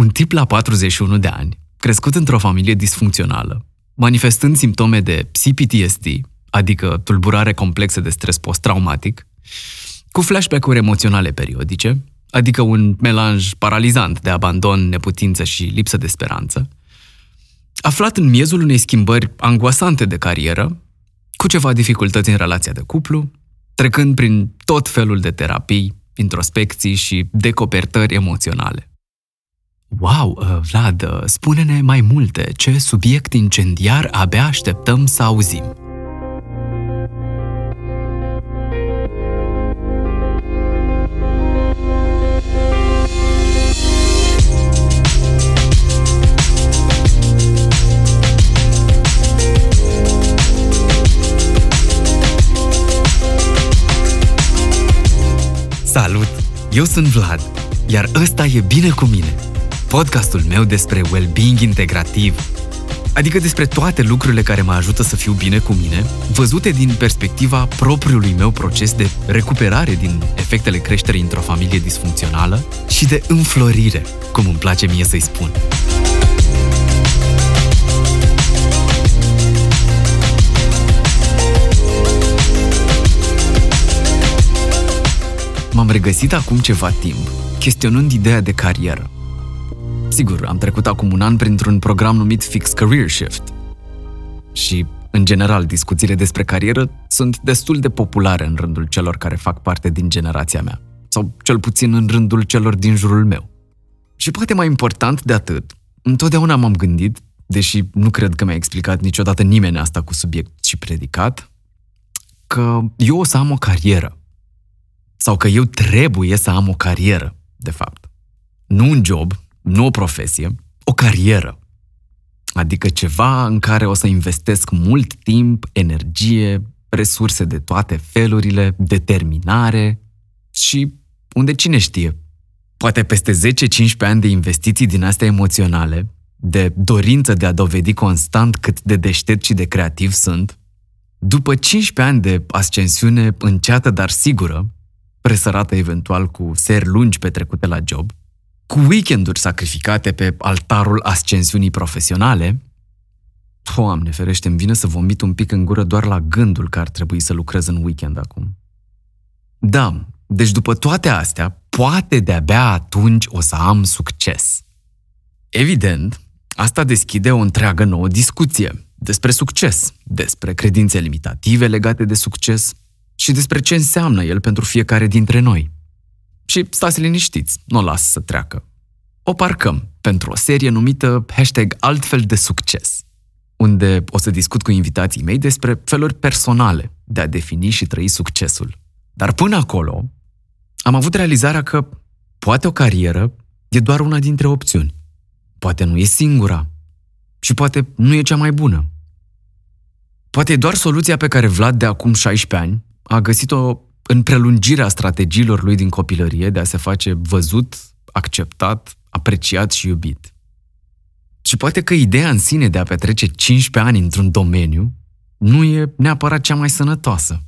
Un tip la 41 de ani, crescut într-o familie disfuncțională, manifestând simptome de CPTSD, adică tulburare complexă de stres post-traumatic, cu flashback-uri emoționale periodice, adică un melanj paralizant de abandon, neputință și lipsă de speranță, aflat în miezul unei schimbări angoasante de carieră, cu ceva dificultăți în relația de cuplu, trecând prin tot felul de terapii, introspecții și decopertări emoționale. Wow, uh, Vlad, uh, spune-ne mai multe. Ce subiect incendiar abia așteptăm să auzim? Salut! Eu sunt Vlad, iar ăsta e Bine cu mine, podcastul meu despre well-being integrativ, adică despre toate lucrurile care mă ajută să fiu bine cu mine, văzute din perspectiva propriului meu proces de recuperare din efectele creșterii într-o familie disfuncțională și de înflorire, cum îmi place mie să-i spun. M-am regăsit acum ceva timp, chestionând ideea de carieră. Sigur, am trecut acum un an printr-un program numit Fix Career Shift. Și, în general, discuțiile despre carieră sunt destul de populare în rândul celor care fac parte din generația mea. Sau cel puțin în rândul celor din jurul meu. Și poate mai important de atât, întotdeauna m-am gândit, deși nu cred că mi-a explicat niciodată nimeni asta cu subiect și predicat, că eu o să am o carieră sau că eu trebuie să am o carieră, de fapt. Nu un job, nu o profesie, o carieră. Adică ceva în care o să investesc mult timp, energie, resurse de toate felurile, determinare și unde cine știe, poate peste 10-15 ani de investiții din astea emoționale, de dorință de a dovedi constant cât de deștept și de creativ sunt, după 15 ani de ascensiune înceată, dar sigură, presărată eventual cu seri lungi petrecute la job, cu weekenduri sacrificate pe altarul ascensiunii profesionale, Doamne ferește, îmi vine să vomit un pic în gură doar la gândul că ar trebui să lucrez în weekend acum. Da, deci după toate astea, poate de-abia atunci o să am succes. Evident, asta deschide o întreagă nouă discuție despre succes, despre credințe limitative legate de succes, și despre ce înseamnă el pentru fiecare dintre noi. Și stați liniștiți, nu o las să treacă. O parcăm pentru o serie numită hashtag altfel de succes, unde o să discut cu invitații mei despre feluri personale de a defini și trăi succesul. Dar până acolo, am avut realizarea că poate o carieră e doar una dintre opțiuni. Poate nu e singura. Și poate nu e cea mai bună. Poate e doar soluția pe care Vlad de acum 16 ani a găsit-o în prelungirea strategiilor lui din copilărie de a se face văzut, acceptat, apreciat și iubit. Și poate că ideea în sine de a petrece 15 ani într-un domeniu nu e neapărat cea mai sănătoasă.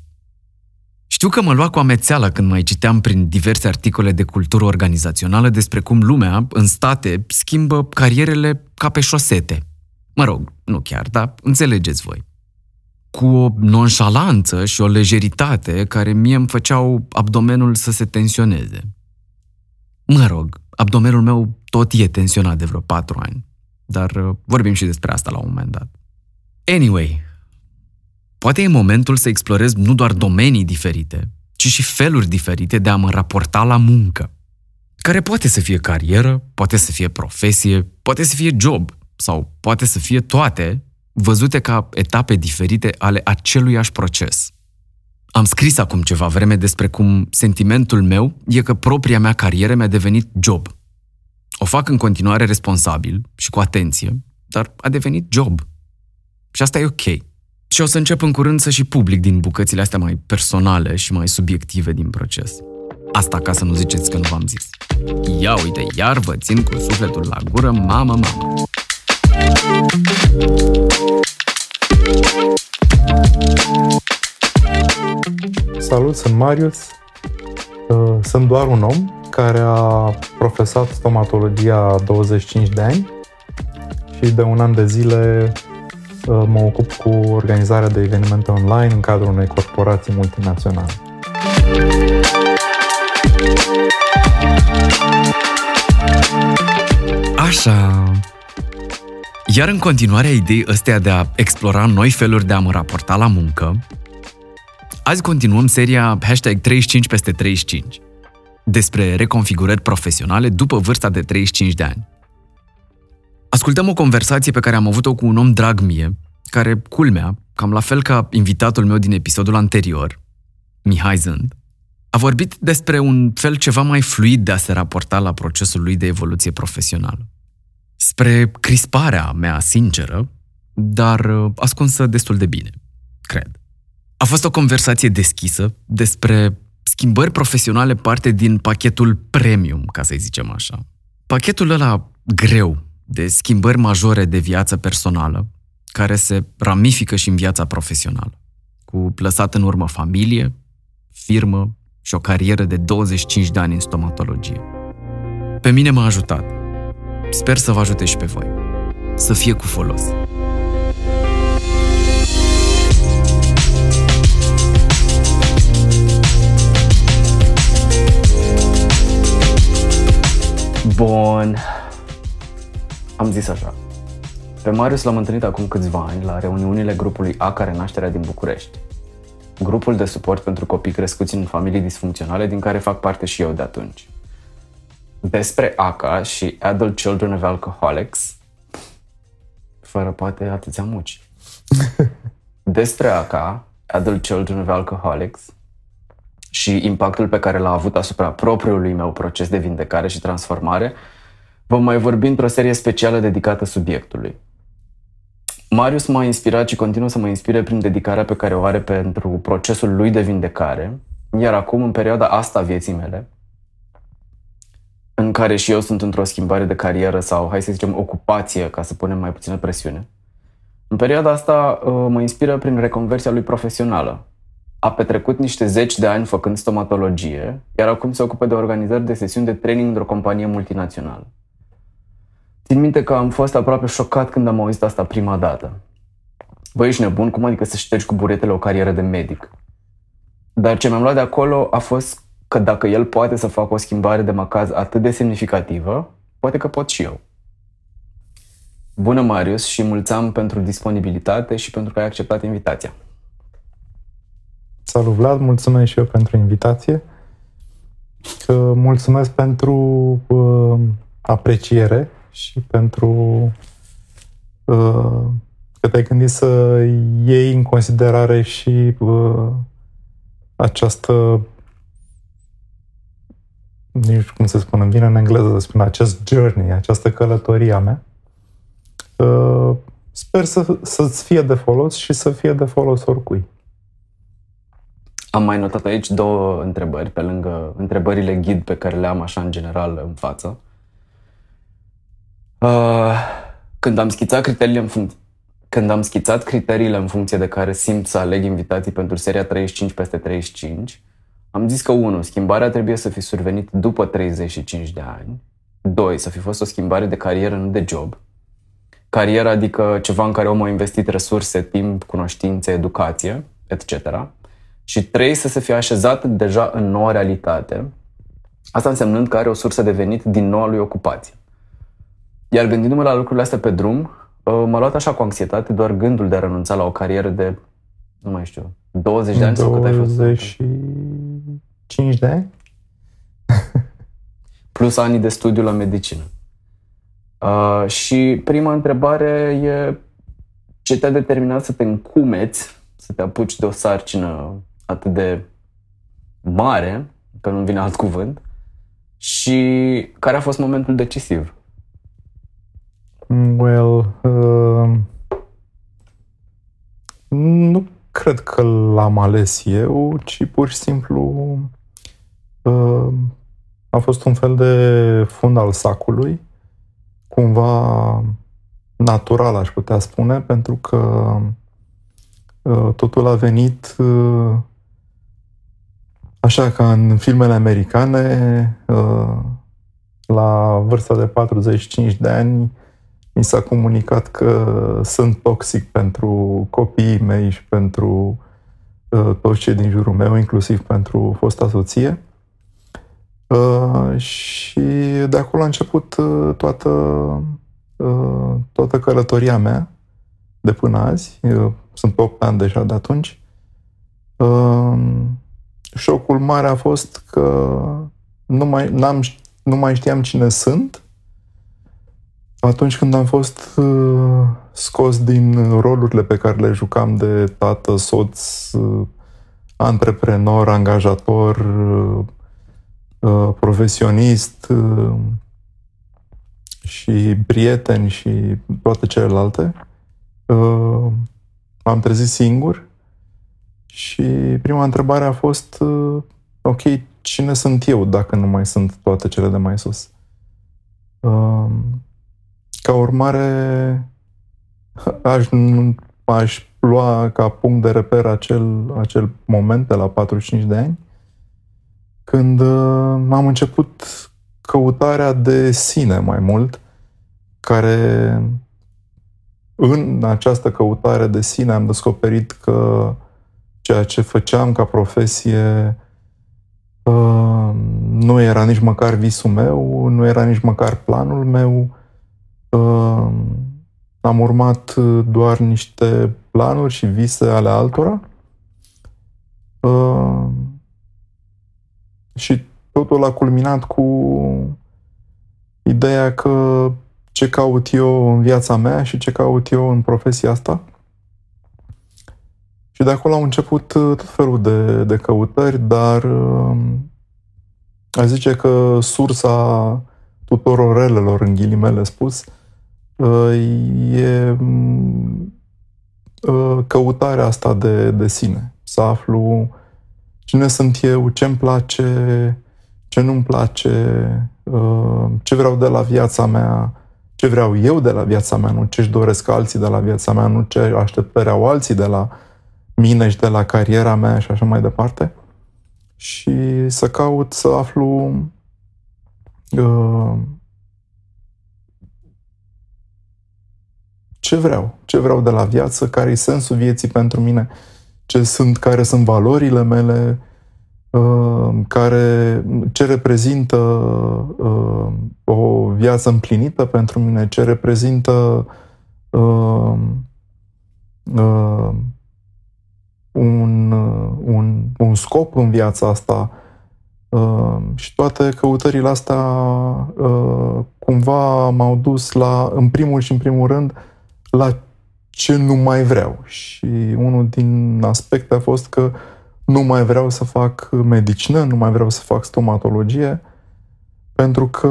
Știu că mă lua cu amețeală când mai citeam prin diverse articole de cultură organizațională despre cum lumea, în state, schimbă carierele ca pe șosete. Mă rog, nu chiar, dar înțelegeți voi cu o nonșalanță și o lejeritate care mie îmi făceau abdomenul să se tensioneze. Mă rog, abdomenul meu tot e tensionat de vreo patru ani, dar uh, vorbim și despre asta la un moment dat. Anyway, poate e momentul să explorez nu doar domenii diferite, ci și feluri diferite de a mă raporta la muncă, care poate să fie carieră, poate să fie profesie, poate să fie job sau poate să fie toate văzute ca etape diferite ale aceluiași proces. Am scris acum ceva vreme despre cum sentimentul meu e că propria mea carieră mi-a devenit job. O fac în continuare responsabil și cu atenție, dar a devenit job. Și asta e ok. Și o să încep în curând să și public din bucățile astea mai personale și mai subiective din proces. Asta ca să nu ziceți că nu v-am zis. Ia uite, iar vă țin cu sufletul la gură, mamă, mamă. Salut, sunt Marius. Uh, sunt doar un om care a profesat stomatologia 25 de ani și de un an de zile uh, mă ocup cu organizarea de evenimente online în cadrul unei corporații multinaționale. Așa. Iar în continuarea ideii ăstea de a explora noi feluri de a mă raporta la muncă, azi continuăm seria hashtag 35 peste 35 despre reconfigurări profesionale după vârsta de 35 de ani. Ascultăm o conversație pe care am avut-o cu un om drag mie, care, culmea, cam la fel ca invitatul meu din episodul anterior, Mihai Zând, a vorbit despre un fel ceva mai fluid de a se raporta la procesul lui de evoluție profesională. Spre crisparea mea sinceră, dar uh, ascunsă destul de bine, cred. A fost o conversație deschisă despre schimbări profesionale parte din pachetul premium, ca să zicem așa. Pachetul ăla greu de schimbări majore de viață personală, care se ramifică și în viața profesională, cu lăsat în urmă familie, firmă și o carieră de 25 de ani în stomatologie. Pe mine m-a ajutat. Sper să vă ajute și pe voi. Să fie cu folos. Bun. Am zis așa. Pe Marius l-am întâlnit acum câțiva ani la reuniunile grupului A care nașterea din București. Grupul de suport pentru copii crescuți în familii disfuncționale din care fac parte și eu de atunci. Despre ACA și Adult Children of Alcoholics, fără poate atâția muci. Despre ACA, Adult Children of Alcoholics, și impactul pe care l-a avut asupra propriului meu proces de vindecare și transformare, vom mai vorbi într-o serie specială dedicată subiectului. Marius m-a inspirat și continuă să mă inspire prin dedicarea pe care o are pentru procesul lui de vindecare, iar acum, în perioada asta a vieții mele, în care și eu sunt într-o schimbare de carieră sau, hai să zicem, ocupație, ca să punem mai puțină presiune, în perioada asta uh, mă inspiră prin reconversia lui profesională, a petrecut niște zeci de ani făcând stomatologie, iar acum se ocupă de organizări de sesiuni de training într-o companie multinațională. Țin minte că am fost aproape șocat când am auzit asta prima dată. Băi, ești nebun? Cum adică să ștergi cu buretele o carieră de medic? Dar ce mi-am luat de acolo a fost că dacă el poate să facă o schimbare de macaz atât de semnificativă, poate că pot și eu. Bună, Marius, și mulțumim pentru disponibilitate și pentru că ai acceptat invitația. Salut Vlad, mulțumesc și eu pentru invitație. Că mulțumesc pentru uh, apreciere și pentru uh, că te-ai gândit să iei în considerare și uh, această nu știu cum să spun, îmi vine în engleză să spun acest journey, această călătorie a mea. Uh, sper să, să-ți fie de folos și să fie de folos oricui. Am mai notat aici două întrebări, pe lângă întrebările ghid pe care le am așa în general în față. Uh, când am schițat criteriile în funcție când am schițat criteriile în funcție de care simt să aleg invitații pentru seria 35 peste 35, am zis că 1. Schimbarea trebuie să fi survenit după 35 de ani. 2. Să fi fost o schimbare de carieră, nu de job. Cariera adică ceva în care omul a investit resurse, timp, cunoștințe, educație, etc și trei, să se fie așezat deja în noua realitate, asta însemnând că are o sursă de venit din noua lui ocupație. Iar gândindu-mă la lucrurile astea pe drum, uh, m-a luat așa cu anxietate doar gândul de a renunța la o carieră de, nu mai știu, 20 de ani 25 sau cât ai fost? 25 de ani? Plus ani de studiu la medicină. Uh, și prima întrebare e ce te-a determinat să te încumeți, să te apuci de o sarcină atât de mare, că nu vine alt cuvânt, și care a fost momentul decisiv? Well, uh, nu cred că l-am ales eu, ci pur și simplu uh, a fost un fel de fund al sacului, cumva natural, aș putea spune, pentru că uh, totul a venit uh, Așa ca în filmele americane, uh, la vârsta de 45 de ani, mi s-a comunicat că sunt toxic pentru copiii mei și pentru uh, toți cei din jurul meu, inclusiv pentru fosta soție. Uh, și de acolo a început uh, toată, uh, toată călătoria mea de până azi. Eu sunt 8 ani deja de atunci. Uh, șocul mare a fost că nu mai, n-am, nu mai știam cine sunt. Atunci când am fost uh, scos din rolurile pe care le jucam de tată, soț, uh, antreprenor, angajator, uh, uh profesionist uh, și prieten și toate celelalte, uh, am trezit singur și prima întrebare a fost, uh, ok, cine sunt eu dacă nu mai sunt toate cele de mai sus? Uh, ca urmare, aș, aș lua ca punct de reper acel, acel moment de la 45 de ani, când uh, am început căutarea de sine mai mult, care în această căutare de sine am descoperit că ceea ce făceam ca profesie uh, nu era nici măcar visul meu, nu era nici măcar planul meu. Uh, am urmat doar niște planuri și vise ale altora. Uh, și totul a culminat cu ideea că ce caut eu în viața mea și ce caut eu în profesia asta și de acolo au început uh, tot felul de, de căutări, dar uh, aș zice că sursa tuturor relelor, în ghilimele spus, uh, e căutarea asta de, de sine. Să aflu cine sunt eu, ce îmi place, ce nu-mi place, ce vreau de la viața mea, ce vreau eu de la viața mea, nu ce-și doresc alții de la viața mea, nu ce așteptări au alții de la mine și de la cariera mea și așa mai departe. Și să caut să aflu uh, ce vreau, ce vreau de la viață, care e sensul vieții pentru mine, ce sunt, care sunt valorile mele, uh, care, ce reprezintă uh, o viață împlinită pentru mine, ce reprezintă uh, uh, un, un, un scop în viața asta uh, și toate căutările astea uh, cumva m-au dus la, în primul și în primul rând, la ce nu mai vreau. Și unul din aspecte a fost că nu mai vreau să fac medicină, nu mai vreau să fac stomatologie, pentru că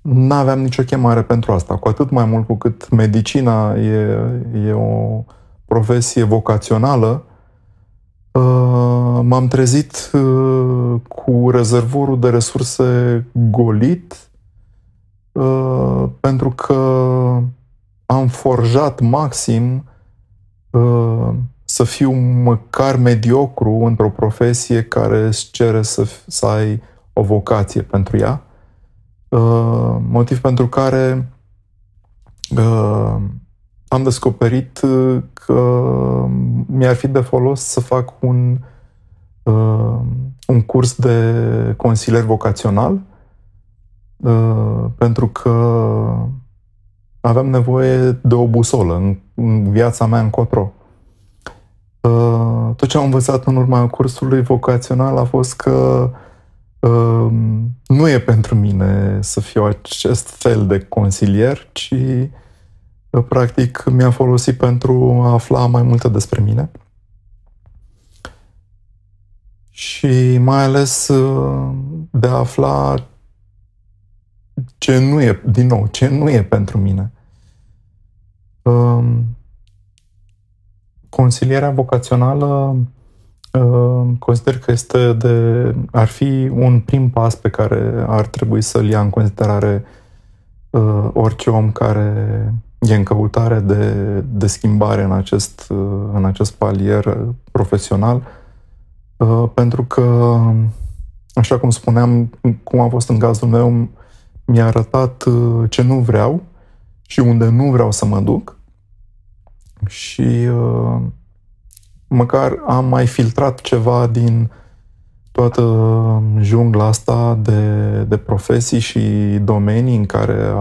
nu aveam nicio chemare pentru asta. Cu atât mai mult cu cât medicina e, e o profesie vocațională, uh, m-am trezit uh, cu rezervorul de resurse golit uh, pentru că am forjat maxim să fiu măcar mediocru într-o profesie care îți cere să, să ai o vocație pentru ea. Motiv pentru care am descoperit uh, că mi-ar fi de folos să fac un, uh, un curs de consilier vocațional uh, pentru că aveam nevoie de o busolă în, în viața mea încotro. Tot ce am învățat în urma cursului vocațional a fost că nu e pentru mine să fiu acest fel de consilier, ci practic mi-a folosit pentru a afla mai multe despre mine. Și mai ales uh, de a afla ce nu e, din nou, ce nu e pentru mine. Um, consilierea vocațională uh, consider că este de, ar fi un prim pas pe care ar trebui să-l ia în considerare uh, orice om care e în căutare de, de schimbare în acest, în acest palier profesional, pentru că, așa cum spuneam, cum a fost în cazul meu, mi-a arătat ce nu vreau și unde nu vreau să mă duc și măcar am mai filtrat ceva din toată jungla asta de, de profesii și domenii în care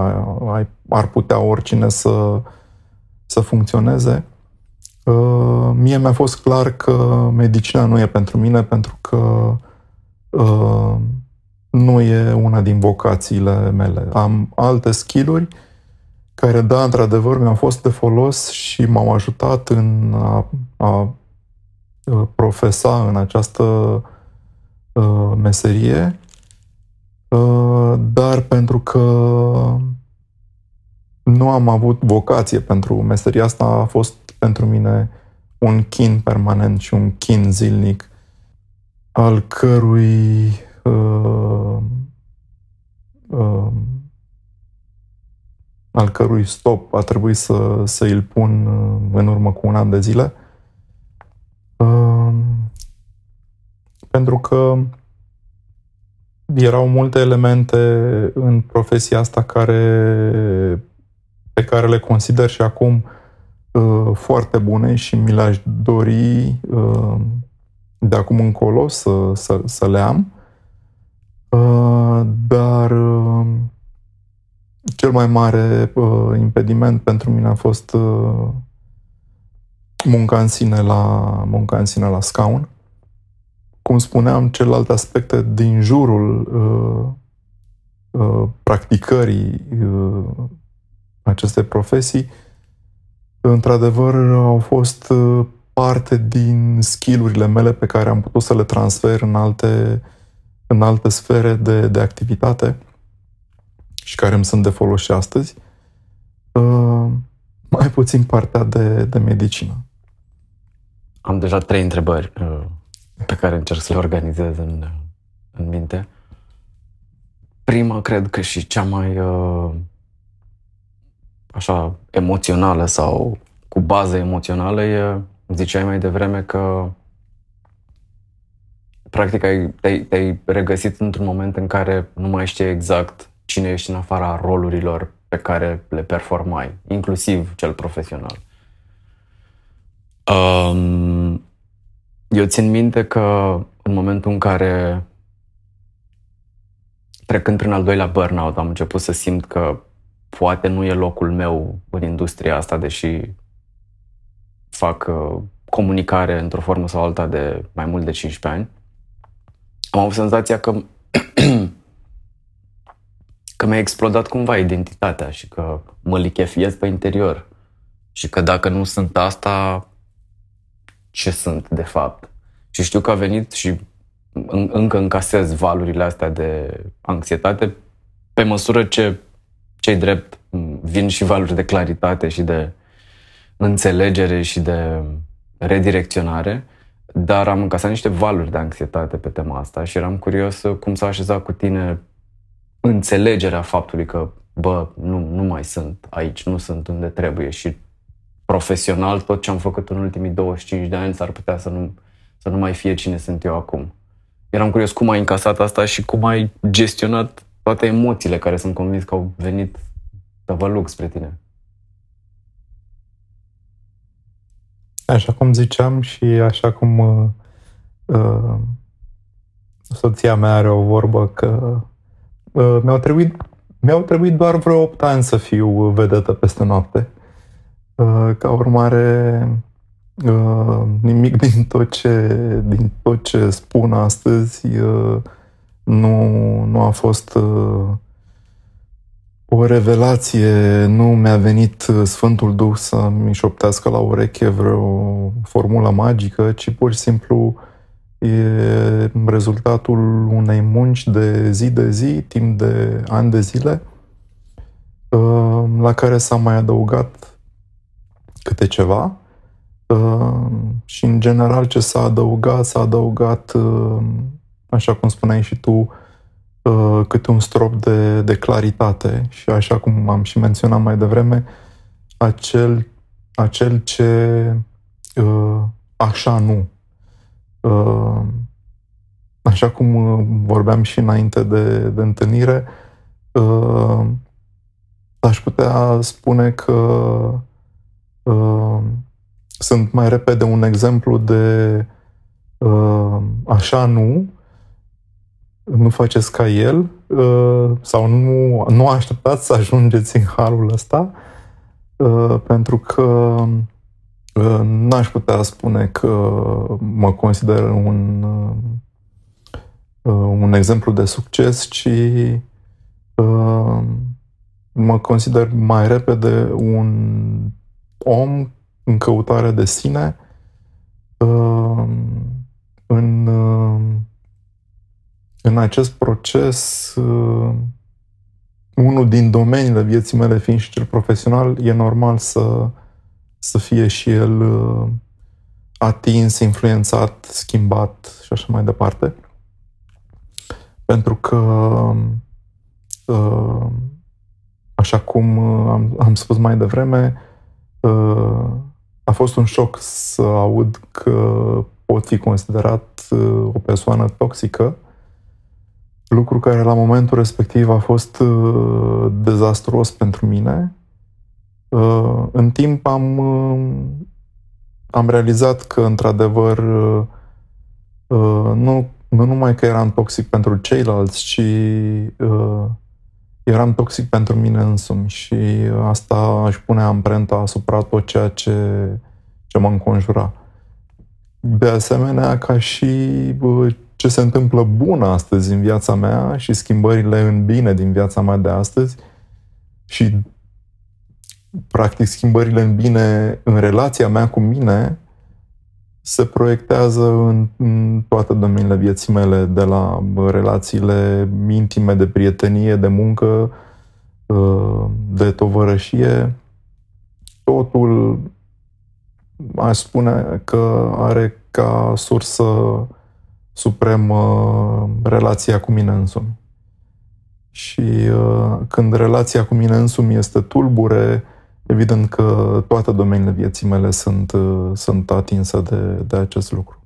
ai, ar putea oricine să, să funcționeze. Uh, mie mi-a fost clar că medicina nu e pentru mine pentru că uh, nu e una din vocațiile mele. Am alte skill-uri care, da, într-adevăr, mi-au fost de folos și m-au ajutat în a, a profesa în această uh, meserie, uh, dar pentru că nu am avut vocație pentru meseria asta, a fost pentru mine un chin permanent și un chin zilnic al cărui uh, uh, al cărui stop a trebuit să, să îl pun uh, în urmă cu un an de zile. Uh, pentru că erau multe elemente în profesia asta care, pe care le consider și acum uh, foarte bune și mi le-aș dori uh, de acum încolo să, să, să le am. Uh, dar uh, cel mai mare uh, impediment pentru mine a fost uh, munca în sine la, munca în sine la scaun cum spuneam, celelalte aspecte din jurul uh, uh, practicării uh, acestei profesii, într-adevăr, au fost uh, parte din skillurile mele pe care am putut să le transfer în alte, în alte sfere de, de activitate și care îmi sunt de folos și astăzi. Uh, mai puțin partea de, de medicină. Am deja trei întrebări uh, pe care încerc să le organizez în, în minte. Prima, cred că și cea mai uh, așa emoțională sau cu bază emoțională e, ziceai mai devreme că practic ai, te-ai, te-ai regăsit într-un moment în care nu mai știi exact cine ești în afara rolurilor pe care le performai, inclusiv cel profesional. Um, eu țin minte că în momentul în care trecând prin al doilea burnout am început să simt că poate nu e locul meu în industria asta, deși fac uh, comunicare într-o formă sau alta de mai mult de 15 ani. Am avut senzația că că mi-a explodat cumva identitatea și că mă lichefiez pe interior și că dacă nu sunt asta, ce sunt, de fapt. Și știu că a venit și în, încă încasez valurile astea de anxietate pe măsură ce cei drept vin și valuri de claritate și de înțelegere și de redirecționare, dar am încasat niște valuri de anxietate pe tema asta și eram curios cum s-a așezat cu tine înțelegerea faptului că, bă, nu, nu mai sunt aici, nu sunt unde trebuie și profesional tot ce am făcut în ultimii 25 de ani s-ar putea să nu, să nu mai fie cine sunt eu acum. Eram curios cum ai încasat asta și cum ai gestionat toate emoțiile care sunt convins că au venit tăvălug spre tine. Așa cum ziceam și așa cum uh, uh, soția mea are o vorbă că uh, mi-au trebuit mi-au trebuit doar vreo 8 ani să fiu vedetă peste noapte. Uh, ca urmare, uh, nimic din tot ce, din tot ce spun astăzi uh, nu, nu a fost o revelație, nu mi-a venit Sfântul Duh să-mi șoptească la ureche vreo formulă magică, ci pur și simplu e rezultatul unei munci de zi de zi, timp de ani de zile, la care s-a mai adăugat câte ceva uh, și în general ce s-a adăugat, s-a adăugat, uh, așa cum spuneai și tu, uh, câte un strop de, de claritate și așa cum am și menționat mai devreme, acel, acel ce așa nu. așa cum vorbeam și înainte de, de întâlnire, aș putea spune că sunt mai repede un exemplu de așa nu, nu faceți ca el sau nu, nu așteptați să ajungeți în halul ăsta, pentru că n-aș putea spune că mă consider un, un exemplu de succes, ci mă consider mai repede un om în căutare de sine în, în acest proces unul din domeniile vieții mele fiind și cel profesional, e normal să, să fie și el uh, atins, influențat, schimbat și așa mai departe. Pentru că, uh, așa cum uh, am, am spus mai devreme, a fost un șoc să aud că pot fi considerat o persoană toxică lucru care la momentul respectiv a fost uh, dezastruos pentru mine. Uh, în timp am, uh, am realizat că, într-adevăr, uh, uh, nu, nu numai că eram toxic pentru ceilalți, ci uh, eram toxic pentru mine însumi și asta aș pune amprenta asupra tot ceea ce, ce mă înconjura. De asemenea, ca și uh, ce se întâmplă bun astăzi în viața mea și schimbările în bine din viața mea de astăzi și practic schimbările în bine în relația mea cu mine se proiectează în, în toate domeniile vieții mele, de la relațiile intime, de prietenie, de muncă, uh, de tovărășie. Totul aș spune că are ca sursă supremă relația cu mine însumi. Și uh, când relația cu mine însumi este tulbure, evident că toate domeniile vieții mele sunt, uh, sunt atinse de, de acest lucru.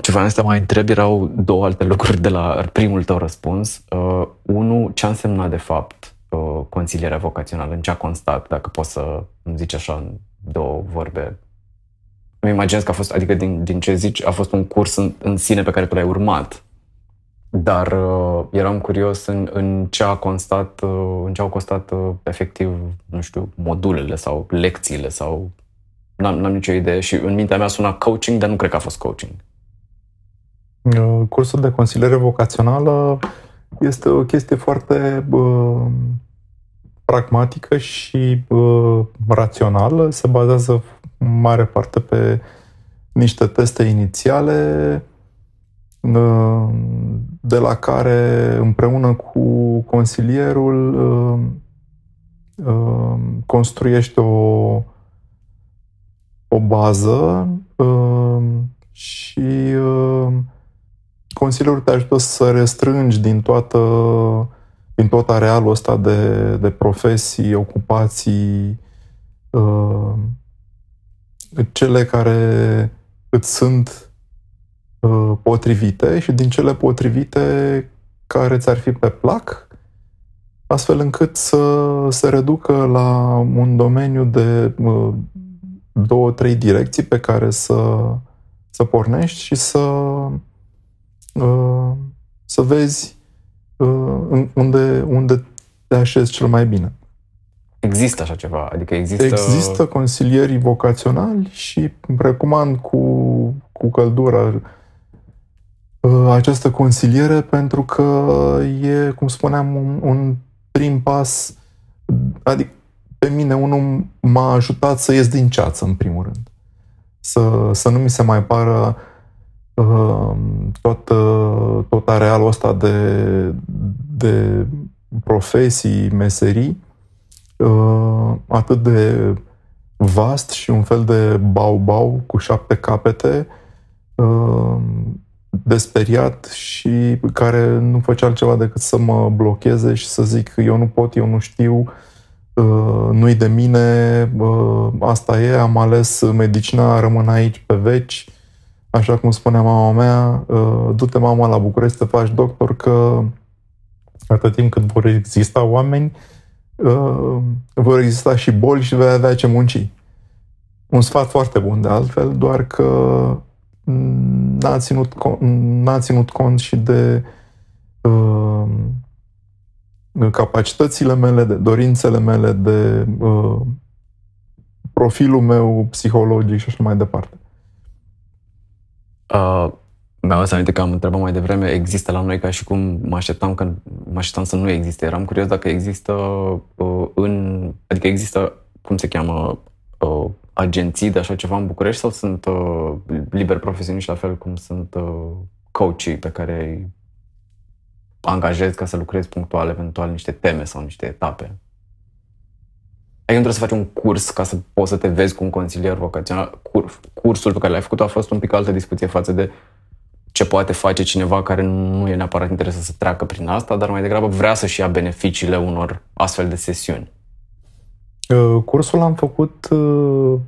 Ce vreau să mai întreb erau două alte lucruri de la primul tău răspuns. Uh, unu, ce a însemnat de fapt uh, consilierea vocațională? În ce a constat, dacă poți să îmi zici așa în două vorbe îmi imaginez că a fost, adică din, din ce zici, a fost un curs în, în sine pe care tu l-ai urmat. Dar uh, eram curios în, în ce a constat, uh, în ce au constat uh, efectiv, nu știu, modulele sau lecțiile sau n-am, n-am nicio idee și în mintea mea suna coaching, dar nu cred că a fost coaching. Uh, cursul de consiliere vocațională este o chestie foarte uh, pragmatică și uh, rațională, se bazează mare parte pe niște teste inițiale uh, de la care împreună cu consilierul uh, uh, construiești o, o bază și consilierul te ajută să restrângi din toată din tot arealul ăsta de, de profesii, ocupații, cele care îți sunt uh, potrivite și din cele potrivite care ți-ar fi pe plac, astfel încât să se reducă la un domeniu de uh, două, trei direcții pe care să, să pornești și să, uh, să vezi uh, unde, unde te așezi cel mai bine. Există așa ceva? Adică există... Există consilierii vocaționali și recomand cu, cu căldură uh, această consiliere pentru că e, cum spuneam, un, un prim pas, adică pe mine unul m-a ajutat să ies din ceață, în primul rând. Să, să nu mi se mai pară uh, tot, uh, tot arealul ăsta de, de profesii, meserii, uh, atât de vast și un fel de bau-bau cu șapte capete, uh, desperiat și care nu făcea altceva decât să mă blocheze și să zic că eu nu pot, eu nu știu, uh, nu-i de mine, uh, asta e, am ales medicina, rămân aici pe veci, așa cum spunea mama mea, uh, du-te mama la București să faci doctor, că atât timp cât vor exista oameni, uh, vor exista și boli și vei avea ce munci. Un sfat foarte bun de altfel, doar că n-a ținut, n-a ținut cont și de uh, capacitățile mele, de dorințele mele, de uh, profilul meu psihologic și așa mai departe. Uh, mi-am adus aminte că am întrebat mai devreme, există la noi ca și cum mă așteptam, că, mă așteptam să nu existe. Eram curios dacă există uh, în, adică există, cum se cheamă, uh, agenții de așa ceva în București sau sunt uh, liber profesioniști la fel cum sunt uh, coachii pe care îi angajezi ca să lucrezi punctual eventual niște teme sau niște etape? Ai nu trebuie să faci un curs ca să poți să te vezi cu un consilier vocațional. Cursul pe care l-ai făcut a fost un pic altă discuție față de ce poate face cineva care nu e neapărat interesat să treacă prin asta, dar mai degrabă vrea să-și ia beneficiile unor astfel de sesiuni. Uh, cursul l-am făcut uh,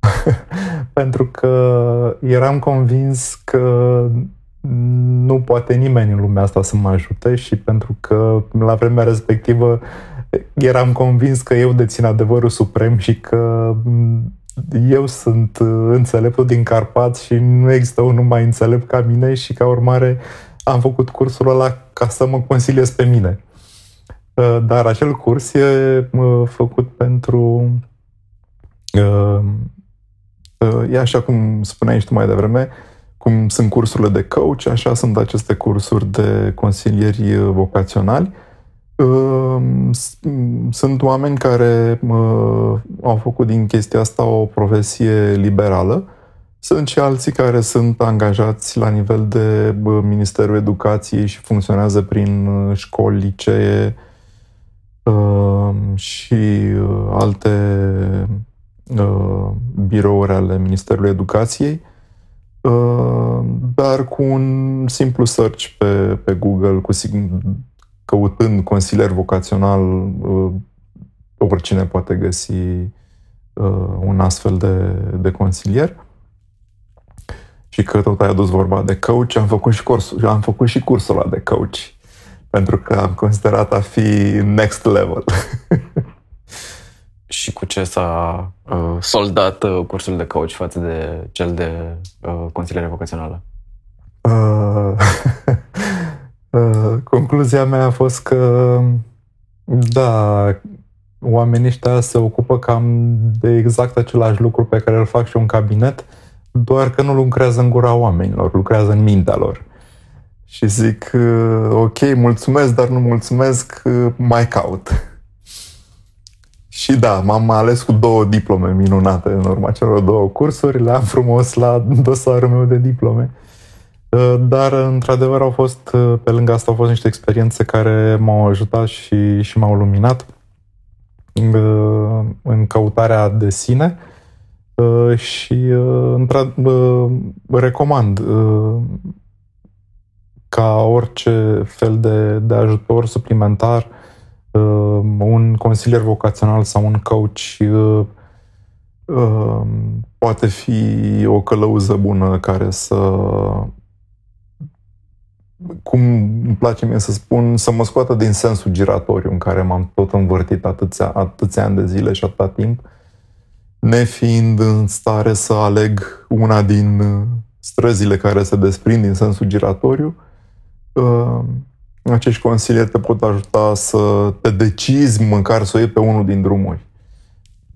pentru că eram convins că nu poate nimeni în lumea asta să mă ajute și pentru că la vremea respectivă eram convins că eu dețin adevărul suprem și că eu sunt înțeleptul din Carpați și nu există unul mai înțelept ca mine și ca urmare am făcut cursul ăla ca să mă consiliez pe mine. Uh, dar acel curs e uh, făcut pentru uh, e așa cum spuneai și tu mai devreme, cum sunt cursurile de coach, așa sunt aceste cursuri de consilieri vocaționali. Sunt oameni care au făcut din chestia asta o profesie liberală. Sunt și alții care sunt angajați la nivel de Ministerul Educației și funcționează prin școli, licee, și uh, alte uh, birouri ale Ministerului Educației, uh, dar cu un simplu search pe, pe Google, cu, căutând consilier vocațional, oricine poate găsi un astfel de, de consilier. Și că tot ai adus vorba de coach, am făcut și cursul, am făcut și cursul ăla de coach pentru că am considerat a fi next level. și cu ce s-a uh, soldat uh, cursul de coach față de cel de uh, consiliere vocațională? Uh, uh, concluzia mea a fost că, da, oamenii ăștia se ocupă cam de exact același lucru pe care îl fac și un cabinet, doar că nu lucrează în gura oamenilor, lucrează în mintea lor și zic, uh, ok, mulțumesc, dar nu mulțumesc, uh, mai caut. Și da, m-am ales cu două diplome minunate în urma celor două cursuri, le-am frumos la dosarul meu de diplome. Uh, dar, într-adevăr, au fost, pe lângă asta, au fost niște experiențe care m-au ajutat și, și m-au luminat în căutarea de sine și recomand ca orice fel de, de ajutor suplimentar, uh, un consilier vocațional sau un coach uh, uh, poate fi o călăuză bună care să cum îmi place mie să spun, să mă scoată din sensul giratoriu în care m-am tot învârtit atâția, atâția ani de zile și atâta timp, nefiind în stare să aleg una din străzile care se desprind din sensul giratoriu, uh, acești consilieri te pot ajuta să te decizi măcar să o iei pe unul din drumuri.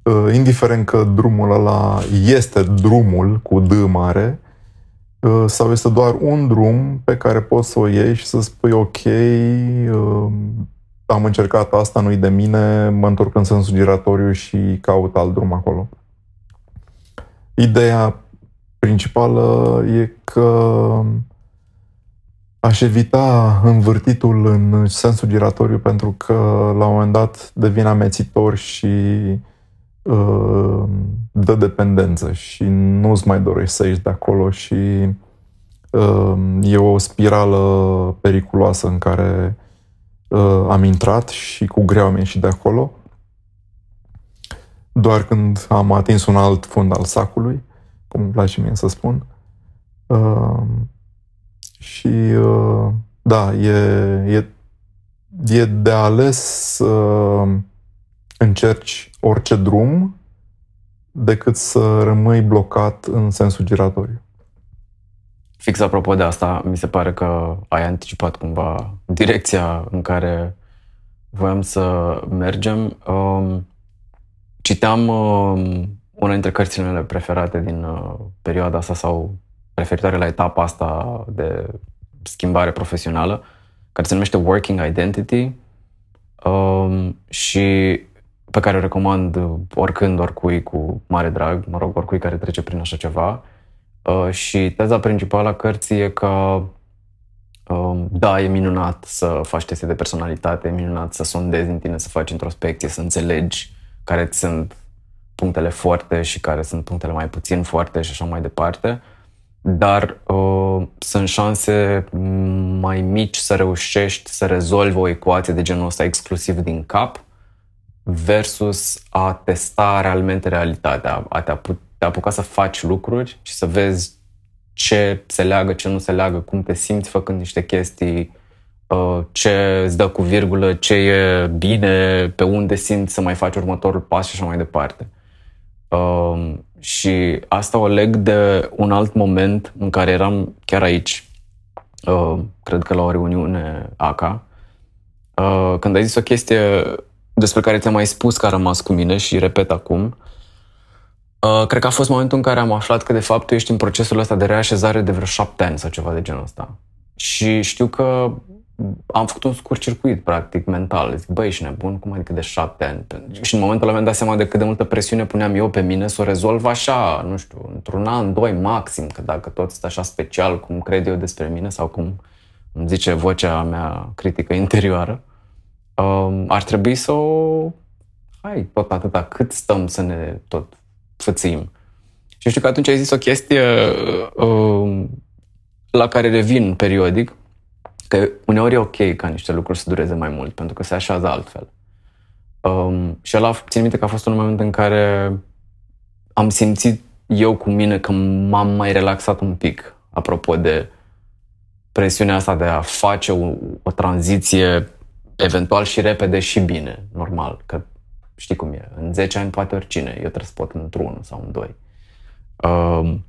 Uh, indiferent că drumul ăla este drumul cu D mare uh, sau este doar un drum pe care poți să o iei și să spui ok, uh, am încercat asta, nu-i de mine, mă întorc în sensul giratoriu și caut alt drum acolo. Ideea principală e că Aș evita învârtitul în sensul giratoriu pentru că la un moment dat devine amețitor și uh, dă dependență și nu-ți mai dorești să ieși de acolo și uh, e o spirală periculoasă în care uh, am intrat și cu greu am ieșit de acolo. Doar când am atins un alt fund al sacului, cum îmi place mie să spun, Uh, și uh, da, e, e, e de ales să încerci orice drum decât să rămâi blocat în sensul giratoriu. Fix apropo de asta, mi se pare că ai anticipat cumva direcția în care voiam să mergem. Um, citeam um, una dintre cărțile mele preferate din uh, perioada asta sau referitoare la etapa asta de schimbare profesională, care se numește Working Identity um, și pe care o recomand oricând, oricui cu mare drag, mă rog, oricui care trece prin așa ceva. Uh, și teza principală a cărții e că um, da, e minunat să faci teste de personalitate, e minunat să sondezi în tine, să faci introspecție, să înțelegi care sunt punctele forte și care sunt punctele mai puțin forte și așa mai departe. Dar uh, sunt șanse mai mici să reușești să rezolvi o ecuație de genul ăsta exclusiv din cap versus a testa realmente realitatea, a te, apu- te apuca să faci lucruri și să vezi ce se leagă, ce nu se leagă, cum te simți făcând niște chestii, uh, ce îți dă cu virgulă, ce e bine, pe unde simți să mai faci următorul pas și așa mai departe. Um, și asta o leg de un alt moment în care eram chiar aici, uh, cred că la o reuniune ACA, uh, când ai zis o chestie despre care ți-am mai spus că a rămas cu mine și repet acum. Uh, cred că a fost momentul în care am aflat că de fapt tu ești în procesul ăsta de reașezare de vreo șapte ani sau ceva de genul ăsta. Și știu că am făcut un scurt circuit, practic, mental. Zic, băi, ești nebun? Cum adică de șapte ani? Și în momentul ăla mi-am dat seama de cât de multă presiune puneam eu pe mine să o rezolv așa, nu știu, într-un an, doi maxim, că dacă tot este așa special, cum cred eu despre mine sau cum îmi zice vocea mea critică interioară, um, ar trebui să o... Hai, tot atâta, cât stăm să ne tot fățim. Și știu că atunci ai zis o chestie uh, la care revin periodic, că uneori e ok ca niște lucruri să dureze mai mult, pentru că se așează altfel. Um, și ăla, țin minte că a fost un moment în care am simțit eu cu mine că m-am mai relaxat un pic, apropo de presiunea asta de a face o, o tranziție eventual și repede și bine, normal, că știi cum e, în 10 ani poate oricine, eu trebuie să pot într-unul sau în doi. Um,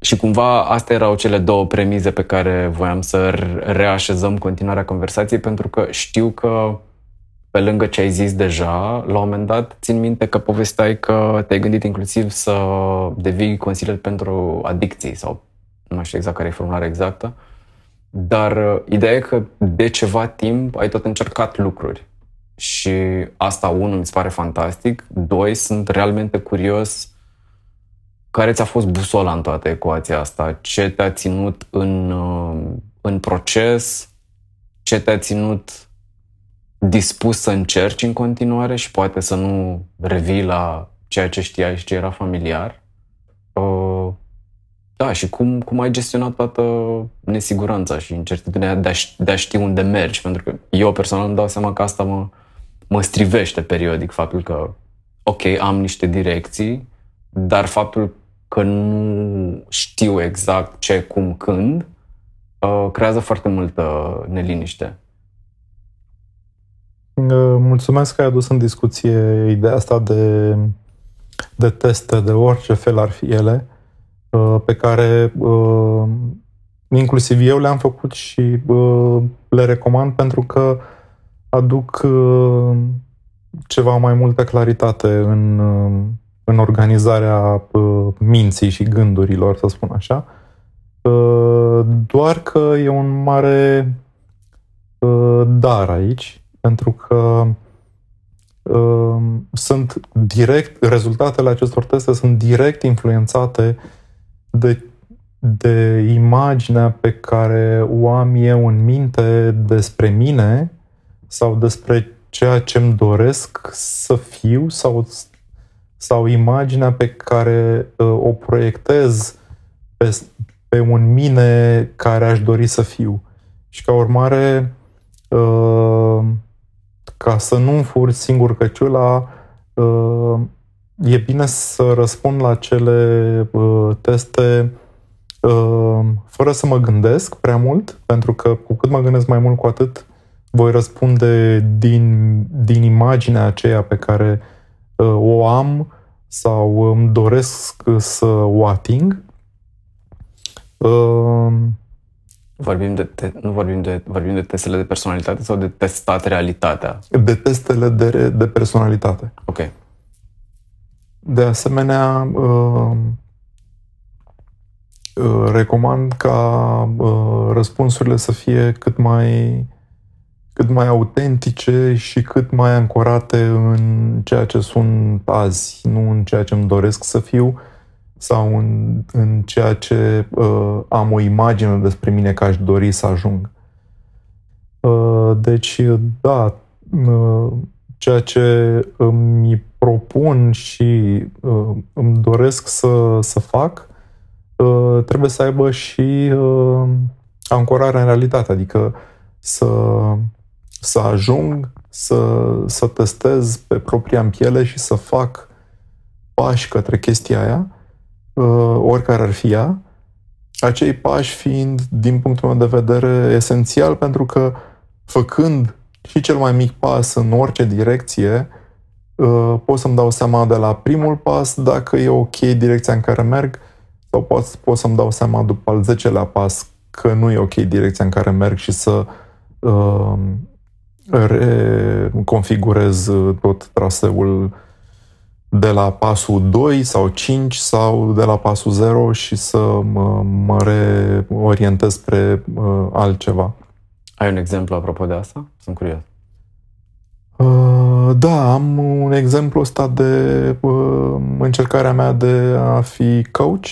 și cumva astea erau cele două premize pe care voiam să reașezăm continuarea conversației, pentru că știu că pe lângă ce ai zis deja, la un moment dat țin minte că povesteai că te-ai gândit inclusiv să devii consilier pentru adicții sau nu mai știu exact care e formularea exactă, dar uh, ideea e că de ceva timp ai tot încercat lucruri. Și asta, unul, mi se pare fantastic. Doi, sunt realmente curios care ți-a fost busola în toată ecuația asta? Ce te-a ținut în, uh, în proces? Ce te-a ținut dispus să încerci în continuare și poate să nu revii la ceea ce știai și ce era familiar? Uh, da, și cum, cum ai gestionat toată nesiguranța și incertitudinea de a, de a ști unde mergi? Pentru că eu personal îmi dau seama că asta mă, mă strivește periodic, faptul că, ok, am niște direcții, dar faptul că nu știu exact ce, cum, când, uh, creează foarte multă neliniște. Uh, mulțumesc că ai adus în discuție ideea asta de, de teste, de orice fel ar fi ele. Uh, pe care uh, inclusiv eu le-am făcut și uh, le recomand pentru că aduc ceva mai multă claritate în, în organizarea minții și gândurilor, să spun așa. Doar că e un mare dar aici, pentru că sunt direct, rezultatele acestor teste sunt direct influențate de, de imaginea pe care o am eu în minte despre mine sau despre ceea ce îmi doresc să fiu sau, sau imaginea pe care uh, o proiectez pe, pe un mine care aș dori să fiu. Și ca urmare, uh, ca să nu furi singur căciula, uh, e bine să răspund la cele uh, teste uh, fără să mă gândesc prea mult, pentru că cu cât mă gândesc mai mult, cu atât voi răspunde din, din imaginea aceea pe care uh, o am sau îmi doresc să o ating. Uh, Vorbim de te- nu vorbim de, vorbim de testele de personalitate sau de testat realitatea? De testele de, de personalitate. Ok. De asemenea, uh, uh, recomand ca uh, răspunsurile să fie cât mai cât mai autentice și cât mai ancorate în ceea ce sunt azi, nu în ceea ce îmi doresc să fiu sau în, în ceea ce uh, am o imagine despre mine că aș dori să ajung. Uh, deci, da, uh, ceea ce îmi propun și uh, îmi doresc să, să fac uh, trebuie să aibă și uh, ancorarea în realitate, adică să, să ajung să, să testez pe propria piele și să fac pași către chestia aia, uh, oricare ar fi ea, acei pași fiind, din punctul meu de vedere, esențial pentru că făcând și cel mai mic pas în orice direcție, uh, pot să-mi dau seama de la primul pas dacă e ok direcția în care merg sau pot, pot să-mi dau seama după al zecelea pas că nu e ok direcția în care merg și să uh, reconfigurez tot traseul de la pasul 2 sau 5 sau de la pasul 0 și să mă, mă reorientez spre uh, altceva. Ai un exemplu apropo de asta? Sunt curios. Uh, da, am un exemplu ăsta de uh, încercarea mea de a fi coach,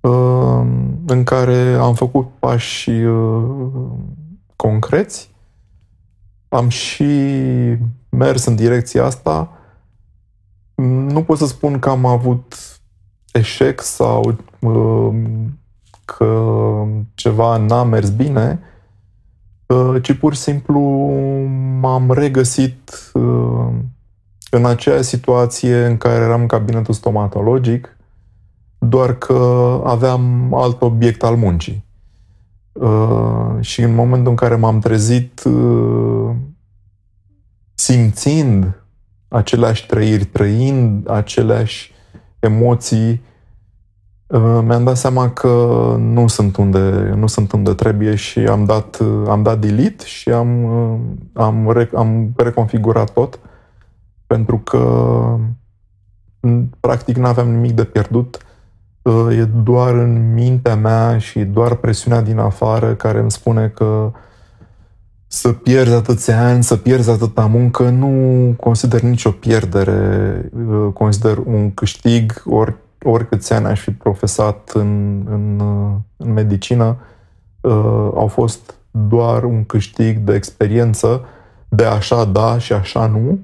uh, în care am făcut pași concreți, am și mers în direcția asta. Nu pot să spun că am avut eșec sau că ceva n-a mers bine, Uh, ci pur și simplu m-am regăsit uh, în aceeași situație în care eram în cabinetul stomatologic, doar că aveam alt obiect al muncii. Uh, și în momentul în care m-am trezit simțind aceleași trăiri, trăind aceleași emoții, Uh, mi-am dat seama că nu sunt unde, nu sunt unde trebuie și am dat, am dat delete și am, uh, am, re, am reconfigurat tot pentru că practic nu aveam nimic de pierdut. Uh, e doar în mintea mea și doar presiunea din afară care îmi spune că să pierzi atâția ani, să pierzi atâta muncă, nu consider nicio pierdere, consider un câștig, ori oricâți ani aș fi profesat în, în, în medicină, uh, au fost doar un câștig de experiență de așa da și așa nu,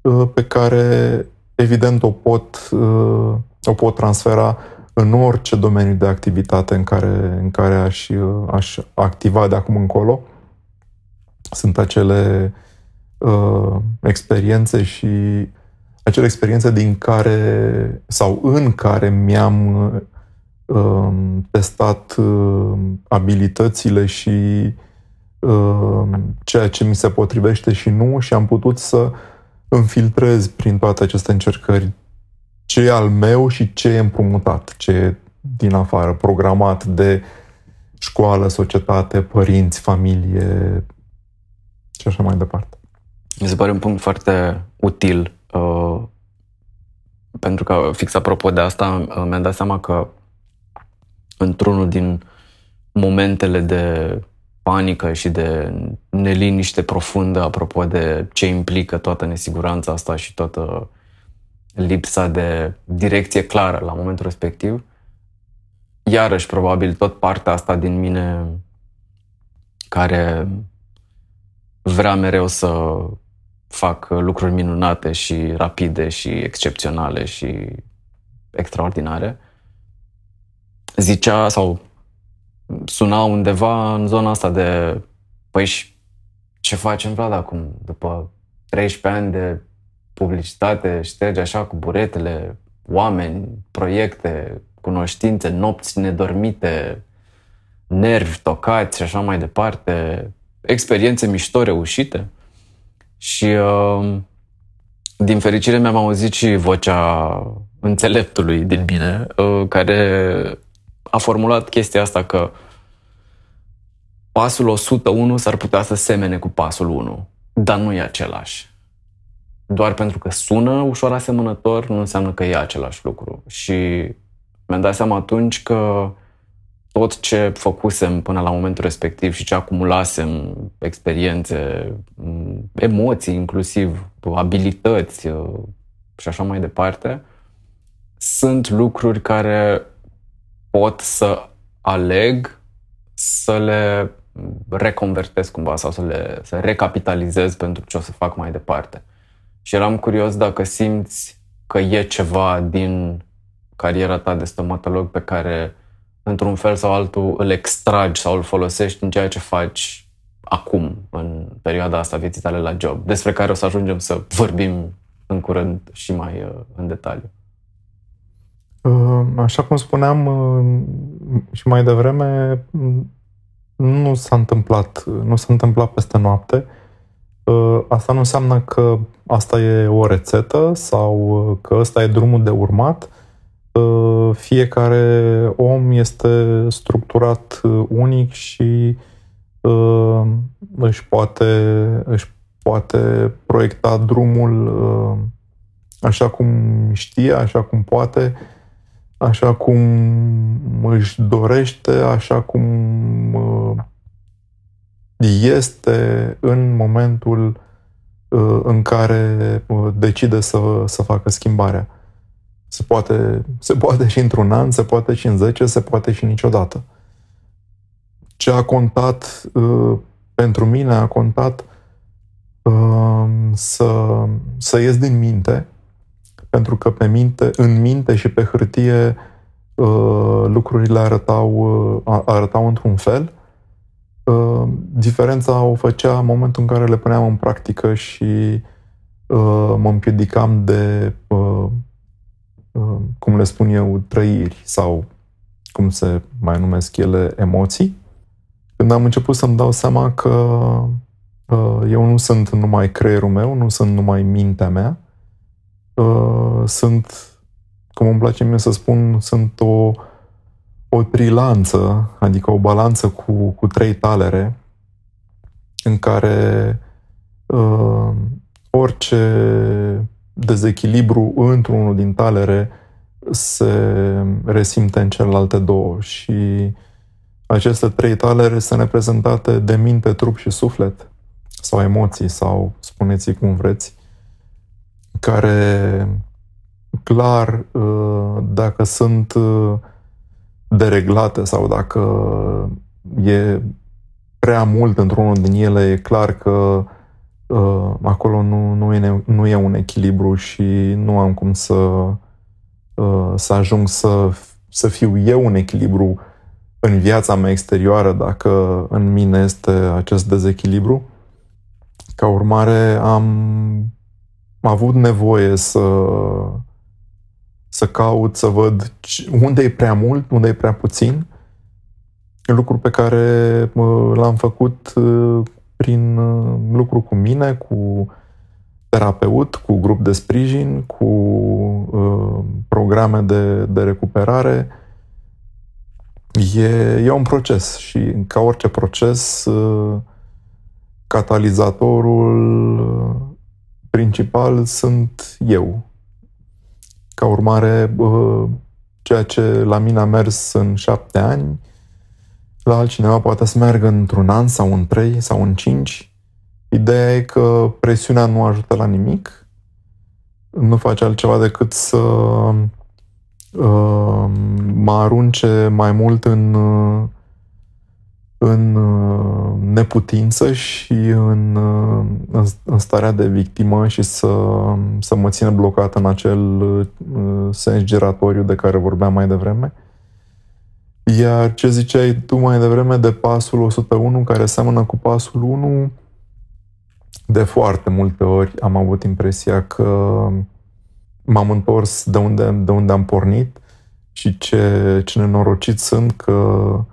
uh, pe care evident o pot, uh, o pot transfera în orice domeniu de activitate în care, în care aș, aș activa de acum încolo. Sunt acele uh, experiențe și acele experiențe din care sau în care mi-am uh, testat uh, abilitățile și uh, ceea ce mi se potrivește și nu și am putut să înfiltrez prin toate aceste încercări ce e al meu și ce e împrumutat, ce e din afară, programat de școală, societate, părinți, familie și așa mai departe. Mi se pare un punct foarte util Uh, pentru că fix apropo de asta uh, mi-am dat seama că într-unul din momentele de panică și de neliniște profundă apropo de ce implică toată nesiguranța asta și toată lipsa de direcție clară la momentul respectiv, iarăși probabil tot partea asta din mine care vrea mereu să fac lucruri minunate și rapide și excepționale și extraordinare, zicea sau suna undeva în zona asta de păi și ce facem, Vlad, acum? După 13 ani de publicitate, șterge așa cu buretele, oameni, proiecte, cunoștințe, nopți nedormite, nervi tocați și așa mai departe, experiențe mișto reușite. Și uh, din fericire mi-am auzit și vocea înțeleptului din mine, uh, care a formulat chestia asta că pasul 101 s-ar putea să semene cu pasul 1, dar nu e același. Doar pentru că sună ușor asemănător, nu înseamnă că e același lucru. Și mi-am dat seama atunci că tot ce făcusem până la momentul respectiv și ce acumulasem, experiențe, emoții inclusiv, abilități uh, și așa mai departe, sunt lucruri care pot să aleg să le reconvertez cumva sau să le să recapitalizez pentru ce o să fac mai departe. Și eram curios dacă simți că e ceva din cariera ta de stomatolog pe care într-un fel sau altul îl extragi sau îl folosești în ceea ce faci acum, în perioada asta vieții tale la job, despre care o să ajungem să vorbim în curând și mai uh, în detaliu. Uh, așa cum spuneam uh, și mai devreme, nu s-a întâmplat, nu s-a întâmplat peste noapte. Asta nu înseamnă că asta e o rețetă sau că ăsta e drumul de urmat. Fiecare om este structurat unic și își poate, își poate proiecta drumul așa cum știe, așa cum poate, așa cum își dorește, așa cum este în momentul în care decide să, să facă schimbarea. Se poate, se poate și într-un an, se poate și în 10, se poate și niciodată. Ce a contat pentru mine, a contat să, să ies din minte, pentru că pe minte, în minte și pe hârtie uh, lucrurile arătau, uh, arătau într-un fel. Uh, diferența o făcea în momentul în care le puneam în practică și mă împiedicam de, cum le spun eu, trăiri sau cum se mai numesc ele, emoții. Când am început să-mi dau seama că eu nu sunt numai creierul meu, nu sunt numai mintea mea, uh, sunt, cum îmi place mie să spun, sunt o, o trilanță, adică o balanță cu, cu trei talere, în care uh, orice dezechilibru într-unul din talere se resimte în celelalte două. Și aceste trei talere sunt reprezentate de minte, trup și suflet sau emoții sau spuneți cum vreți care clar, uh, dacă sunt uh, dereglate sau dacă e prea mult într-unul din ele, e clar că uh, acolo nu, nu, e, nu e un echilibru și nu am cum să, să ajung să, să fiu eu în echilibru în viața mea exterioară dacă în mine este acest dezechilibru. Ca urmare, am am avut nevoie să, să caut, să văd unde e prea mult, unde e prea puțin. Lucru pe care l-am făcut uh, prin uh, lucru cu mine, cu terapeut, cu grup de sprijin, cu uh, programe de, de recuperare. E, e un proces și ca orice proces, uh, catalizatorul uh, principal sunt eu. Ca urmare, ceea ce la mine a mers în șapte ani, la altcineva poate să meargă într-un an sau în trei sau în cinci. Ideea e că presiunea nu ajută la nimic, nu face altceva decât să uh, mă arunce mai mult în în uh, neputință și în, uh, în, în starea de victimă și să, să mă țină blocat în acel uh, sens giratoriu de care vorbeam mai devreme. Iar ce ziceai tu mai devreme de pasul 101 care seamănă cu pasul 1, de foarte multe ori am avut impresia că m-am întors de unde, de unde am pornit și ce, ce nenorocit sunt că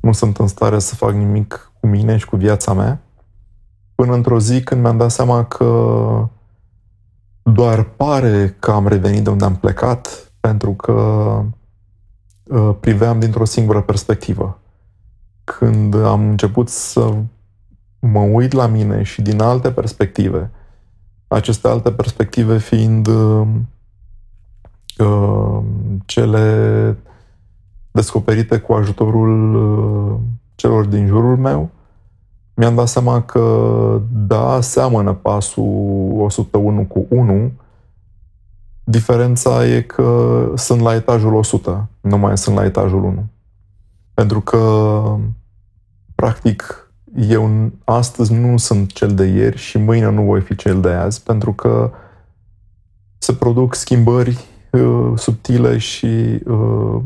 nu sunt în stare să fac nimic cu mine și cu viața mea. Până într-o zi când mi-am dat seama că doar pare că am revenit de unde am plecat, pentru că uh, priveam dintr-o singură perspectivă. Când am început să mă uit la mine și din alte perspective, aceste alte perspective fiind uh, uh, cele descoperite cu ajutorul uh, celor din jurul meu, mi-am dat seama că, da, seamănă pasul 101 cu 1, diferența e că sunt la etajul 100, nu mai sunt la etajul 1. Pentru că, practic, eu astăzi nu sunt cel de ieri și mâine nu voi fi cel de azi, pentru că se produc schimbări uh, subtile și uh,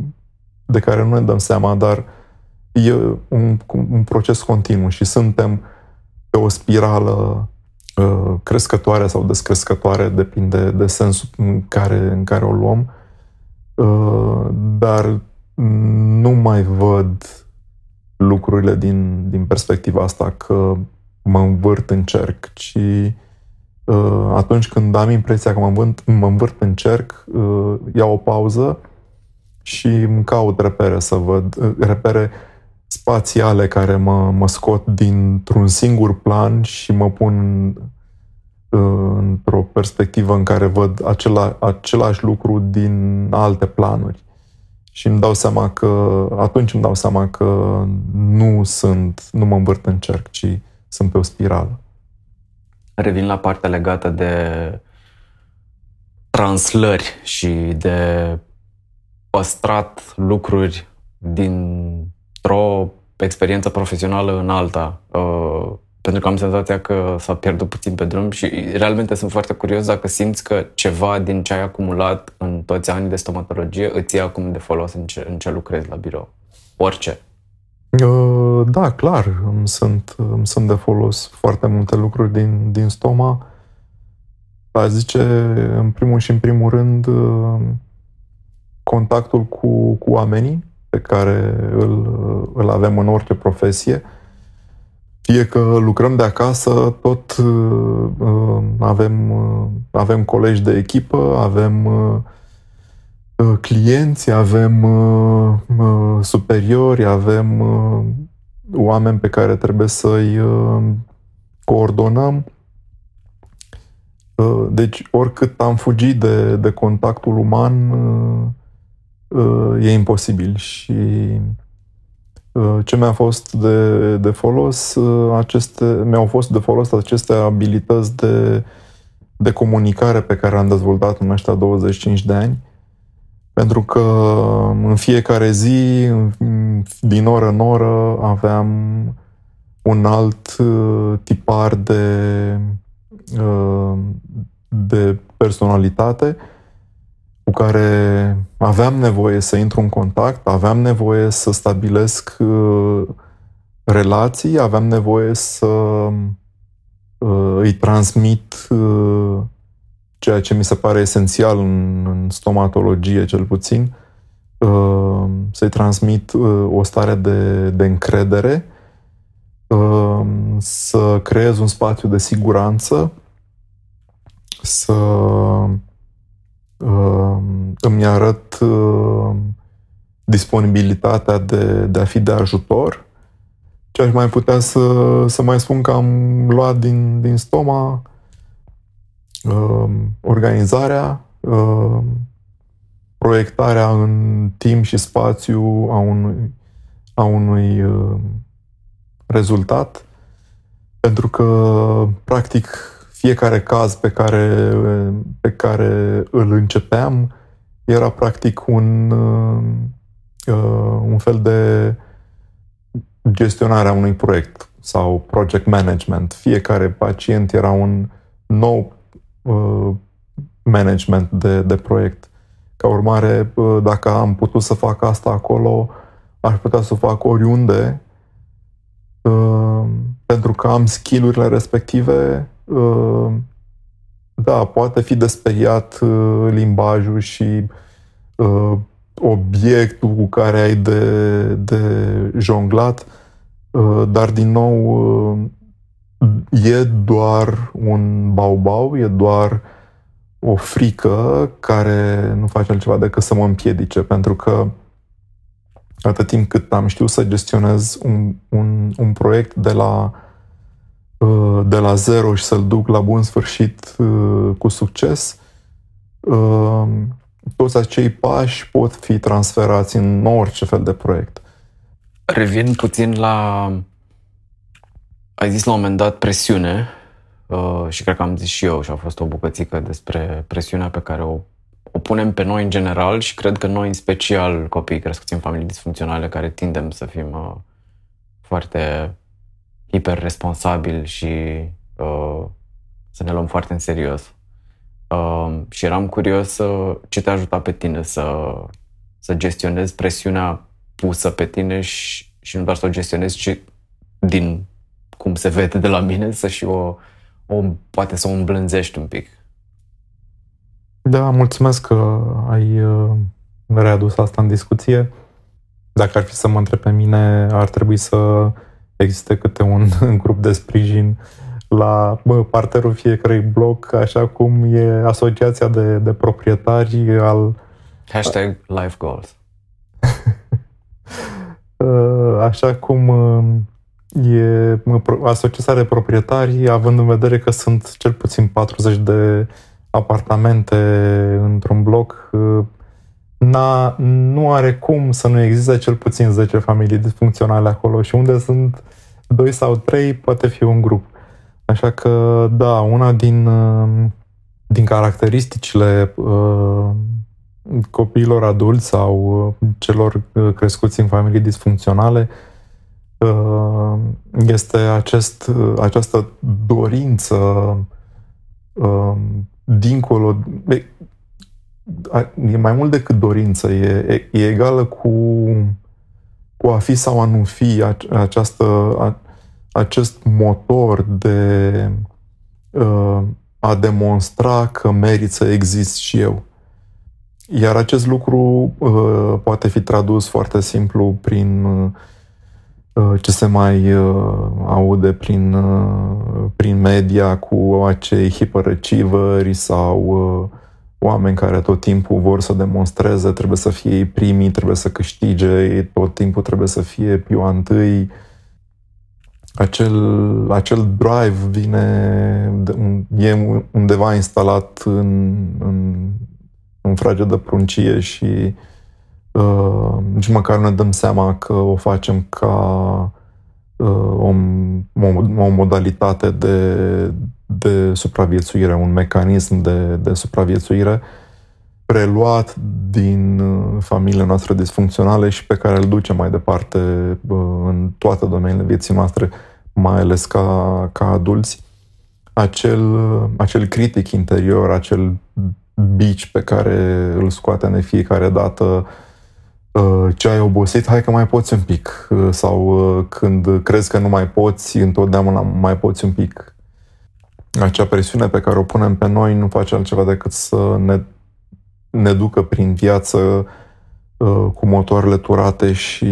de care nu ne dăm seama, dar e un, un proces continuu și suntem pe o spirală uh, crescătoare sau descrescătoare, depinde de sensul în care, în care o luăm, uh, dar nu mai văd lucrurile din, din perspectiva asta că mă învârt în cerc, ci uh, atunci când am impresia că mă învârt, mă învârt în cerc, uh, iau o pauză și îmi caut repere să văd, uh, repere spațiale care mă, mă scot dintr-un singur plan și mă pun uh, într-o perspectivă în care văd acela, același lucru din alte planuri. Și îmi dau seama că, atunci îmi dau seama că nu sunt, nu mă învârt în cerc, ci sunt pe o spirală. Revin la partea legată de translări și de păstrat lucruri dintr-o experiență profesională în alta. Uh, pentru că am senzația că s-a pierdut puțin pe drum și realmente sunt foarte curios dacă simți că ceva din ce ai acumulat în toți anii de stomatologie îți e acum de folos în ce, în ce lucrezi la birou. Orice. Uh, da, clar, îmi sunt, îmi sunt de folos foarte multe lucruri din, din stoma. Aș zice, în primul și în primul rând, uh, contactul cu, cu oamenii pe care îl, îl avem în orice profesie. Fie că lucrăm de acasă, tot uh, avem, uh, avem colegi de echipă, avem uh, uh clienți, avem uh, uh, superiori, avem uh, oameni pe care trebuie să-i uh, coordonăm. Uh, deci, oricât am fugit de, de contactul uman, uh, e imposibil și uh, ce mi-a fost de, de folos, uh, aceste, mi-au fost de folos aceste abilități de, de comunicare pe care am dezvoltat în ăștia 25 de ani, pentru că în fiecare zi, din oră în oră, aveam un alt uh, tipar de, de personalitate cu care aveam nevoie să intru în contact, aveam nevoie să stabilesc uh, relații, aveam nevoie să uh, îi transmit uh, ceea ce mi se pare esențial în, în stomatologie, cel puțin, să-i transmit o stare de, de încredere, să creez un spațiu de siguranță, să îmi arăt uh, disponibilitatea de, de a fi de ajutor. Ce aș mai putea să, să mai spun că am luat din, din stoma uh, organizarea, uh, proiectarea în timp și spațiu a unui, a unui uh, rezultat, pentru că, practic, fiecare caz pe care, pe care îl începeam era practic un, uh, un fel de gestionare a unui proiect sau project management. Fiecare pacient era un nou uh, management de, de proiect. Ca urmare, uh, dacă am putut să fac asta acolo, aș putea să o fac oriunde, uh, pentru că am skillurile respective Uh, da, poate fi desperiat uh, limbajul și uh, obiectul cu care ai de, de jonglat, dar din nou e doar un baubau, e doar o frică care nu face altceva decât să mă împiedice, pentru că atât timp cât am știut să gestionez un, un, un proiect de la, uh, de la zero și să-l duc la bun sfârșit uh, cu succes, uh, toți acei pași pot fi transferați în orice fel de proiect. Revin puțin la... Ai zis la un moment dat presiune și cred că am zis și eu și a fost o bucățică despre presiunea pe care o o punem pe noi în general și cred că noi în special copiii crescuți în familii disfuncționale care tindem să fim uh, foarte hiper-responsabili și uh, să ne luăm foarte în serios. Uh, și eram curios uh, ce te ajuta pe tine să, să gestionezi presiunea pusă pe tine și, și nu doar să o gestionezi, ci din cum se vede de la mine, să și o, o poate să o îmblânzești un pic. Da, mulțumesc că ai uh, readus asta în discuție. Dacă ar fi să mă întreb pe mine, ar trebui să existe câte un grup de sprijin la bă, parterul fiecărui bloc, așa cum e asociația de, de proprietari al... Hashtag life goals. Uh, așa cum uh, e asociația de proprietari, având în vedere că sunt cel puțin 40 de apartamente într-un bloc, uh, n-a, nu are cum să nu existe cel puțin 10 familii disfuncționale acolo și unde sunt 2 sau 3 poate fi un grup. Așa că, da, una din, uh, din caracteristicile uh, copiilor adulți sau uh, celor crescuți în familii disfuncționale uh, este acest, această dorință uh, dincolo, e, e mai mult decât dorință, e, e egală cu, cu a fi sau a nu fi această, a, acest motor de uh, a demonstra că merit să exist și eu. Iar acest lucru uh, poate fi tradus foarte simplu prin uh, Uh, ce se mai uh, aude prin, uh, prin media cu acei hyperachieveri sau oameni care tot timpul vor să demonstreze, trebuie să fie primii, trebuie să câștige, tot timpul trebuie să fie piua întâi. Acel, acel drive vine, e undeva instalat în, în, în frage de pruncie și uh, uh, nici măcar nu ne dăm seama că o facem ca uh, o, o, o modalitate de, de supraviețuire, un mecanism de, de supraviețuire preluat din uh, familiile noastre disfuncționale și pe care îl ducem mai departe uh, în toate domeniile vieții noastre, mai ales ca, ca adulți. Acel, acel critic interior, acel bici pe care îl scoate de fiecare dată Uh, ce ai obosit, hai că mai poți un pic. Uh, sau uh, când crezi că nu mai poți, întotdeauna mai poți un pic. Acea presiune pe care o punem pe noi nu face altceva decât să ne, ne ducă prin viață cu motoarele turate și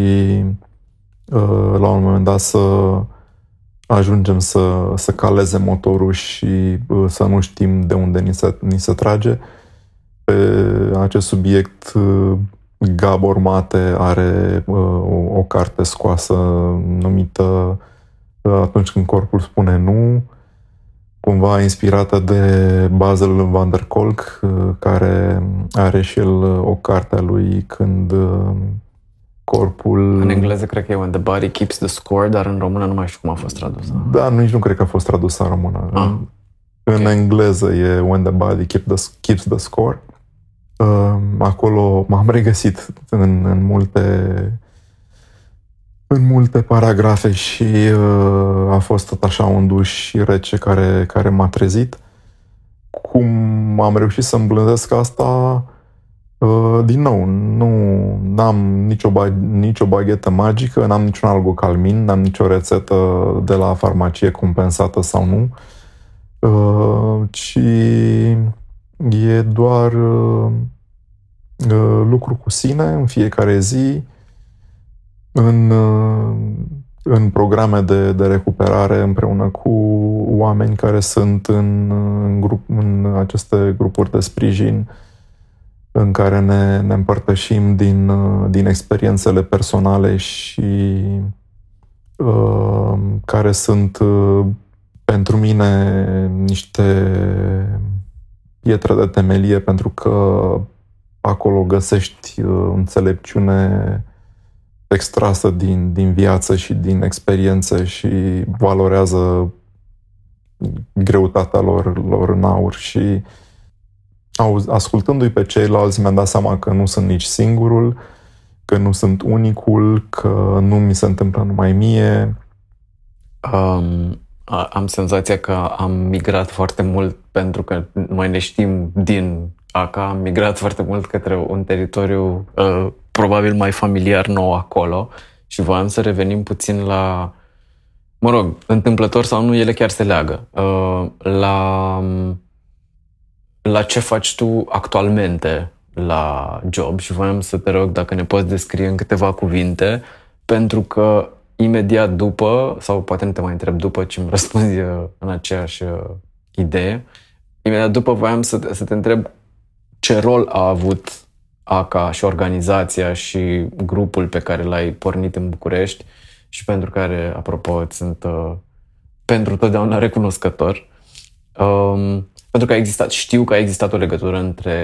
la un moment dat să ajungem să, să caleze motorul și să nu știm de unde ni se, ni se trage. Pe acest subiect Gabor Mate are uh, o, o carte scoasă numită uh, Atunci când corpul spune nu, cumva inspirată de Basil van der Kolk, uh, care are și el uh, o carte a lui când uh, corpul... În engleză cred că e When the Body Keeps the Score, dar în română nu mai știu cum a fost tradusă. Da, nici nu cred că a fost tradusă în română. Ah. În okay. engleză e When the Body keep the, Keeps the Score. Ehm, acolo m-am regăsit în, în multe în multe paragrafe și uh, a fost tot așa un duș rece care, care m-a trezit. Cum am reușit să îmblândesc asta, uh, din nou, nu am nicio, nicio baghetă magică, n-am niciun algocalmin, n-am nicio rețetă de la farmacie compensată sau nu, uh, ci E doar uh, lucru cu sine în fiecare zi, în, în programe de, de recuperare împreună cu oameni care sunt în, în, grup, în aceste grupuri de sprijin în care ne, ne împărtășim din, din experiențele personale și uh, care sunt uh, pentru mine niște pietre de temelie pentru că acolo găsești uh, înțelepciune extrasă din, din viață și din experiențe și valorează greutatea lor, lor în aur și ascultându-i pe ceilalți mi-am dat seama că nu sunt nici singurul, că nu sunt unicul, că nu mi se întâmplă numai mie. Um, am senzația că am migrat foarte mult pentru că noi ne știm din ACA, am migrat foarte mult către un teritoriu uh, probabil mai familiar nou acolo și voiam să revenim puțin la, mă rog, întâmplător sau nu, ele chiar se leagă. Uh, la, la ce faci tu actualmente la job și voiam să te rog dacă ne poți descrie în câteva cuvinte, pentru că imediat după, sau poate nu te mai întreb după ce îmi răspunzi uh, în aceeași uh, idee, imediat după voiam să, să te întreb ce rol a avut ACA și organizația și grupul pe care l-ai pornit în București și pentru care, apropo, sunt uh, pentru totdeauna recunoscător. Um, pentru că a existat, știu că a existat o legătură între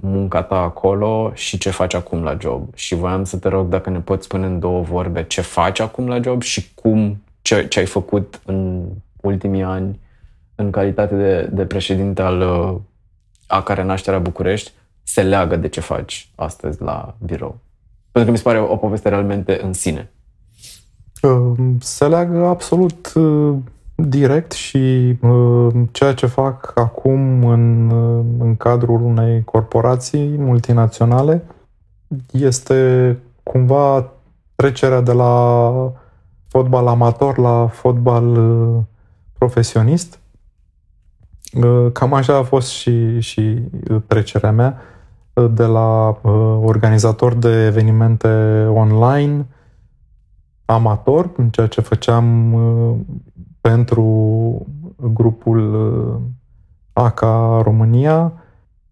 munca ta acolo și ce faci acum la job. Și voiam să te rog dacă ne poți spune în două vorbe ce faci acum la job și cum, ce, ce ai făcut în ultimii ani în calitate de, de președinte al uh, a care nașterea București se leagă de ce faci astăzi la birou. Pentru că mi se pare o poveste realmente în sine. Uh, se leagă absolut uh, direct și uh, ceea ce fac acum în, uh, în cadrul unei corporații multinaționale este cumva trecerea de la fotbal amator la fotbal uh, profesionist. Cam așa a fost și, și trecerea mea. De la organizator de evenimente online amator, în ceea ce făceam pentru grupul uh, ACA România,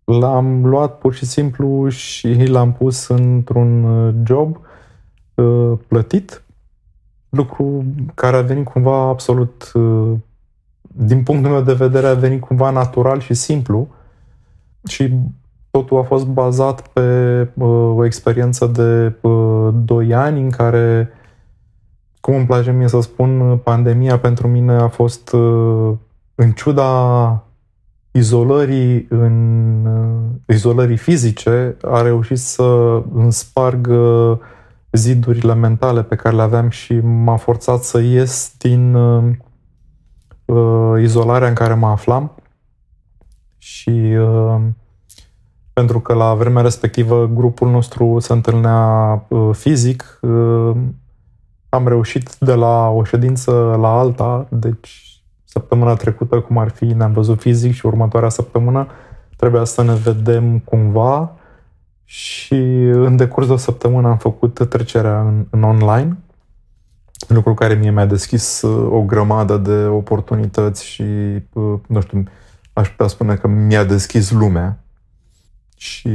l-am luat pur și simplu și l-am pus într-un uh, job uh, plătit, lucru care a venit cumva absolut, din punctul meu de vedere, a venit cumva natural și simplu și totul a fost bazat pe o experiență de 2 ani în care cum îmi place mie să spun, pandemia pentru mine a fost, uh, în ciuda izolării, în, uh, izolării fizice, a reușit să înspargă zidurile mentale pe care le aveam și m-a forțat să ies din uh, uh izolarea în care mă aflam. Și uh, pentru că la vremea respectivă grupul nostru se întâlnea uh, fizic, uh, am reușit de la o ședință la alta, deci săptămâna trecută, cum ar fi, ne-am văzut fizic și următoarea săptămână trebuia să ne vedem cumva și în decurs de o săptămână am făcut trecerea în, în online, lucru care mie mi-a deschis uh, o grămadă de oportunități și, uh, nu știu, aș putea spune că mi-a deschis lumea și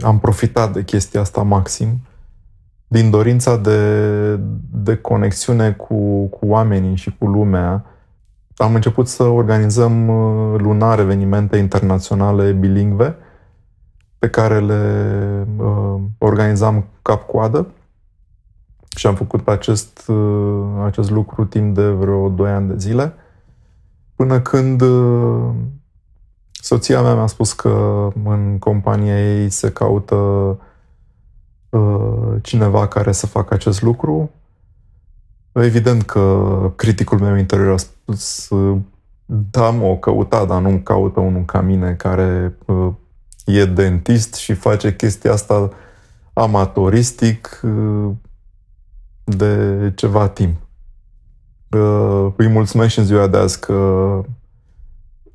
am profitat de chestia asta maxim din dorința de, de conexiune cu, cu oamenii și cu lumea, am început să organizăm uh, lunar evenimente internaționale bilingve pe care le uh, organizam cap-coadă și am făcut acest, uh, acest lucru timp de vreo 2 ani de zile, până când uh, soția mea mi-a spus că în compania ei se caută Uh, cineva care să facă acest lucru. Evident că criticul meu interior a spus da, mă, o căuta, dar nu caută unul ca mine care uh, e dentist și face chestia asta amatoristic uh, de ceva timp. Îi mulțumesc și în ziua de azi că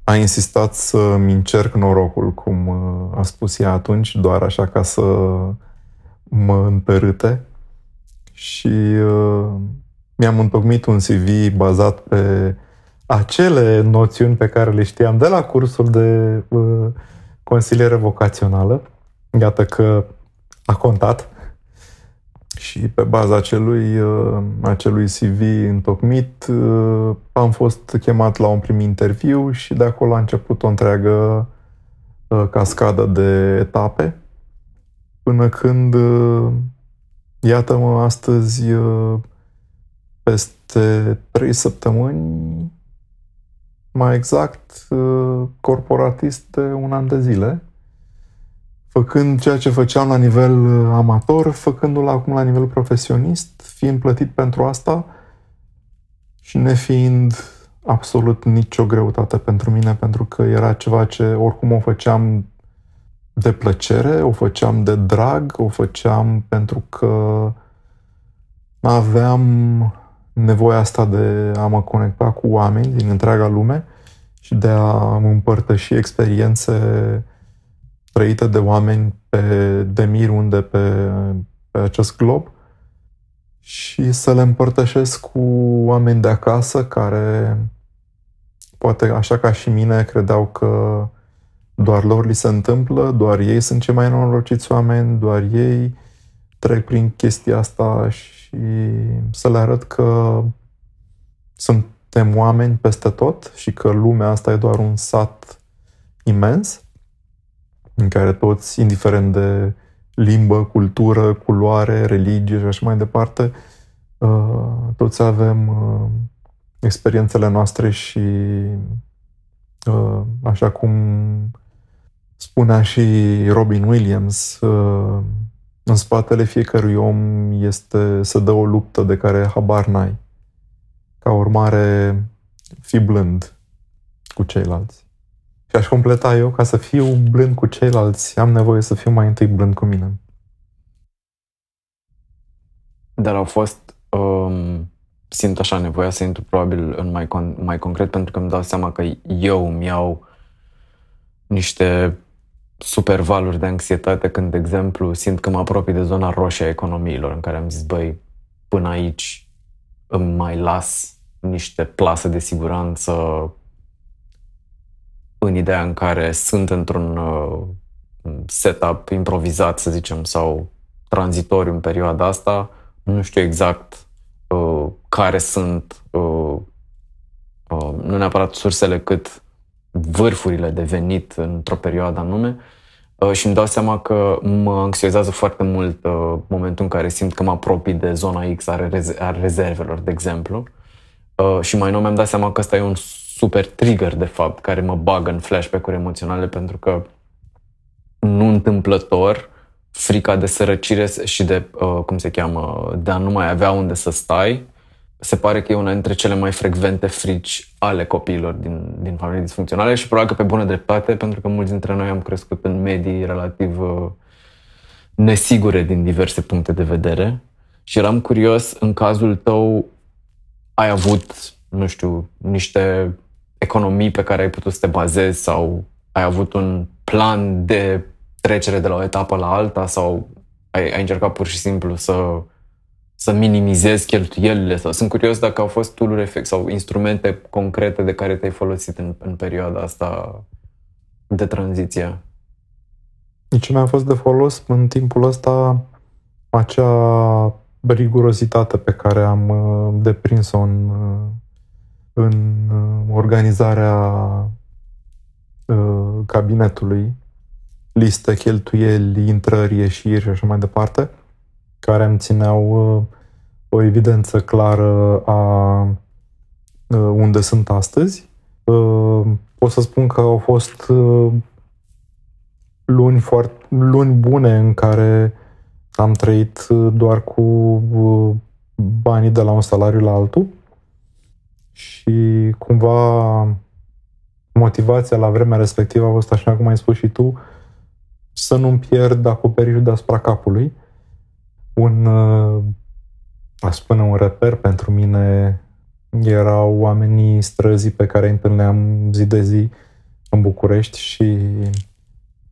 a insistat să-mi încerc norocul, cum a spus ea atunci, doar așa ca să mă întărâte. Și uh, mi-am întocmit un CV bazat pe acele noțiuni pe care le știam de la cursul de uh, consiliere vocațională. Iată că a contat. Și pe baza acelui, uh, acelui CV întocmit uh, am fost chemat la un prim interviu și de acolo a început o întreagă uh, cascadă de etape până când iată-mă astăzi peste trei săptămâni mai exact corporatist de un an de zile făcând ceea ce făceam la nivel uh, amator, făcându-l acum la nivel profesionist, fiind plătit pentru asta și nefiind absolut nicio greutate pentru mine, pentru că era ceva ce oricum o făceam de plăcere, o făceam de drag, o făceam pentru că aveam nevoia asta de a mă conecta cu oameni din întreaga lume și de a împărtăși experiențe trăite de oameni pe de mii unde pe, pe acest glob. Și să le împărtășesc cu oameni de acasă care poate așa ca și mine credeau că doar lor li se întâmplă, doar ei sunt cei mai norociți oameni, doar ei trec prin chestia asta și să le arăt că suntem oameni peste tot și că lumea asta e doar un sat imens în care toți, indiferent de limbă, cultură, culoare, religie și așa mai departe, uh, toți avem uh, experiențele noastre și uh, așa cum spunea și Robin Williams, în spatele fiecărui om este să dă o luptă de care habar n-ai. Ca urmare, fi blând cu ceilalți. Și aș completa eu, ca să fiu blând cu ceilalți, am nevoie să fiu mai întâi blând cu mine. Dar au fost, um, simt așa nevoia să intru probabil în mai, con- mai concret, pentru că îmi dau seama că eu îmi iau niște super valuri de anxietate când, de exemplu, simt că mă apropii de zona roșie a economiilor, în care am zis, băi, până aici îmi mai las niște plase de siguranță în ideea în care sunt într-un uh, setup improvizat, să zicem, sau tranzitoriu în perioada asta, nu știu exact uh, care sunt uh, uh, nu neapărat sursele, cât vârfurile de venit într-o perioadă anume uh, și îmi dau seama că mă anxiozează foarte mult uh, momentul în care simt că mă apropii de zona X a, rez- a rezervelor, de exemplu. Uh, și mai nou mi-am dat seama că ăsta e un super trigger, de fapt, care mă bagă în flashback-uri emoționale pentru că nu întâmplător frica de sărăcire și de, uh, cum se cheamă, de a nu mai avea unde să stai, se pare că e una dintre cele mai frecvente frici ale copiilor din, din familii disfuncționale și probabil că pe bună dreptate, pentru că mulți dintre noi am crescut în medii relativ uh, nesigure din diverse puncte de vedere și eram curios, în cazul tău, ai avut, nu știu, niște economii pe care ai putut să te bazezi sau ai avut un plan de trecere de la o etapă la alta sau ai, ai încercat pur și simplu să, să minimizezi cheltuielile sau sunt curios dacă au fost tool efect sau instrumente concrete de care te-ai folosit în, în perioada asta de tranziție. Nici mi-a fost de folos în timpul ăsta acea rigurozitate pe care am uh, deprins-o în uh, în uh, organizarea uh, cabinetului, liste, cheltuieli, intrări, ieșiri și așa mai departe, care îmi țineau uh, o evidență clară a unde sunt astăzi. Pot să spun că au fost luni, foarte, luni bune în care am trăit doar cu banii de la un salariu la altul și cumva motivația la vremea respectivă a fost, așa cum ai spus și tu, să nu-mi pierd acoperișul deasupra capului. Un, a spune, un reper pentru mine erau oamenii străzii pe care îi întâlneam zi de zi în București și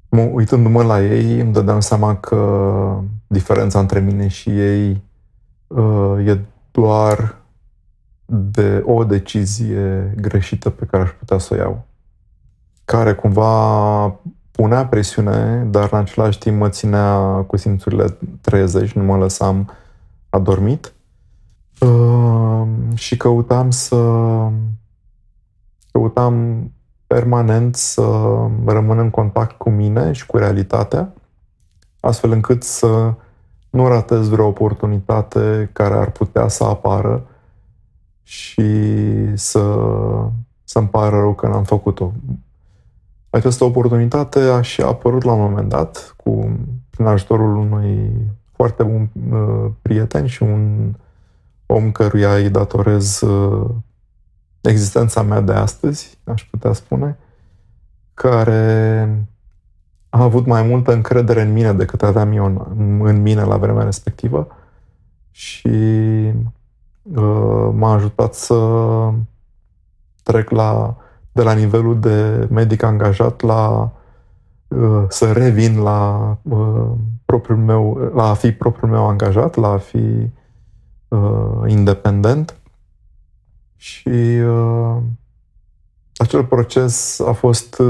uitându-mă la ei, îmi dădeam seama că diferența între mine și ei uh, e doar de o decizie greșită pe care aș putea să o iau, care cumva punea presiune, dar în același timp mă ținea cu simțurile treze și nu mă lăsam adormit. Uh, și căutam să căutam permanent să rămân în contact cu mine și cu realitatea, astfel încât să nu ratez vreo oportunitate care ar putea să apară și să, să-mi pară rău că n-am făcut-o. Această oportunitate a și apărut la un moment dat cu, prin ajutorul unui foarte bun uh, prieten și un om căruia îi datorez uh, existența mea de astăzi, aș putea spune, care a avut mai multă încredere în mine decât aveam eu în, în mine la vremea respectivă și uh, m-a ajutat să trec la, de la nivelul de medic angajat la uh, să revin la uh, propriul meu, la a fi propriul meu angajat, la a fi uh, independent. Și uh, acel proces a fost uh,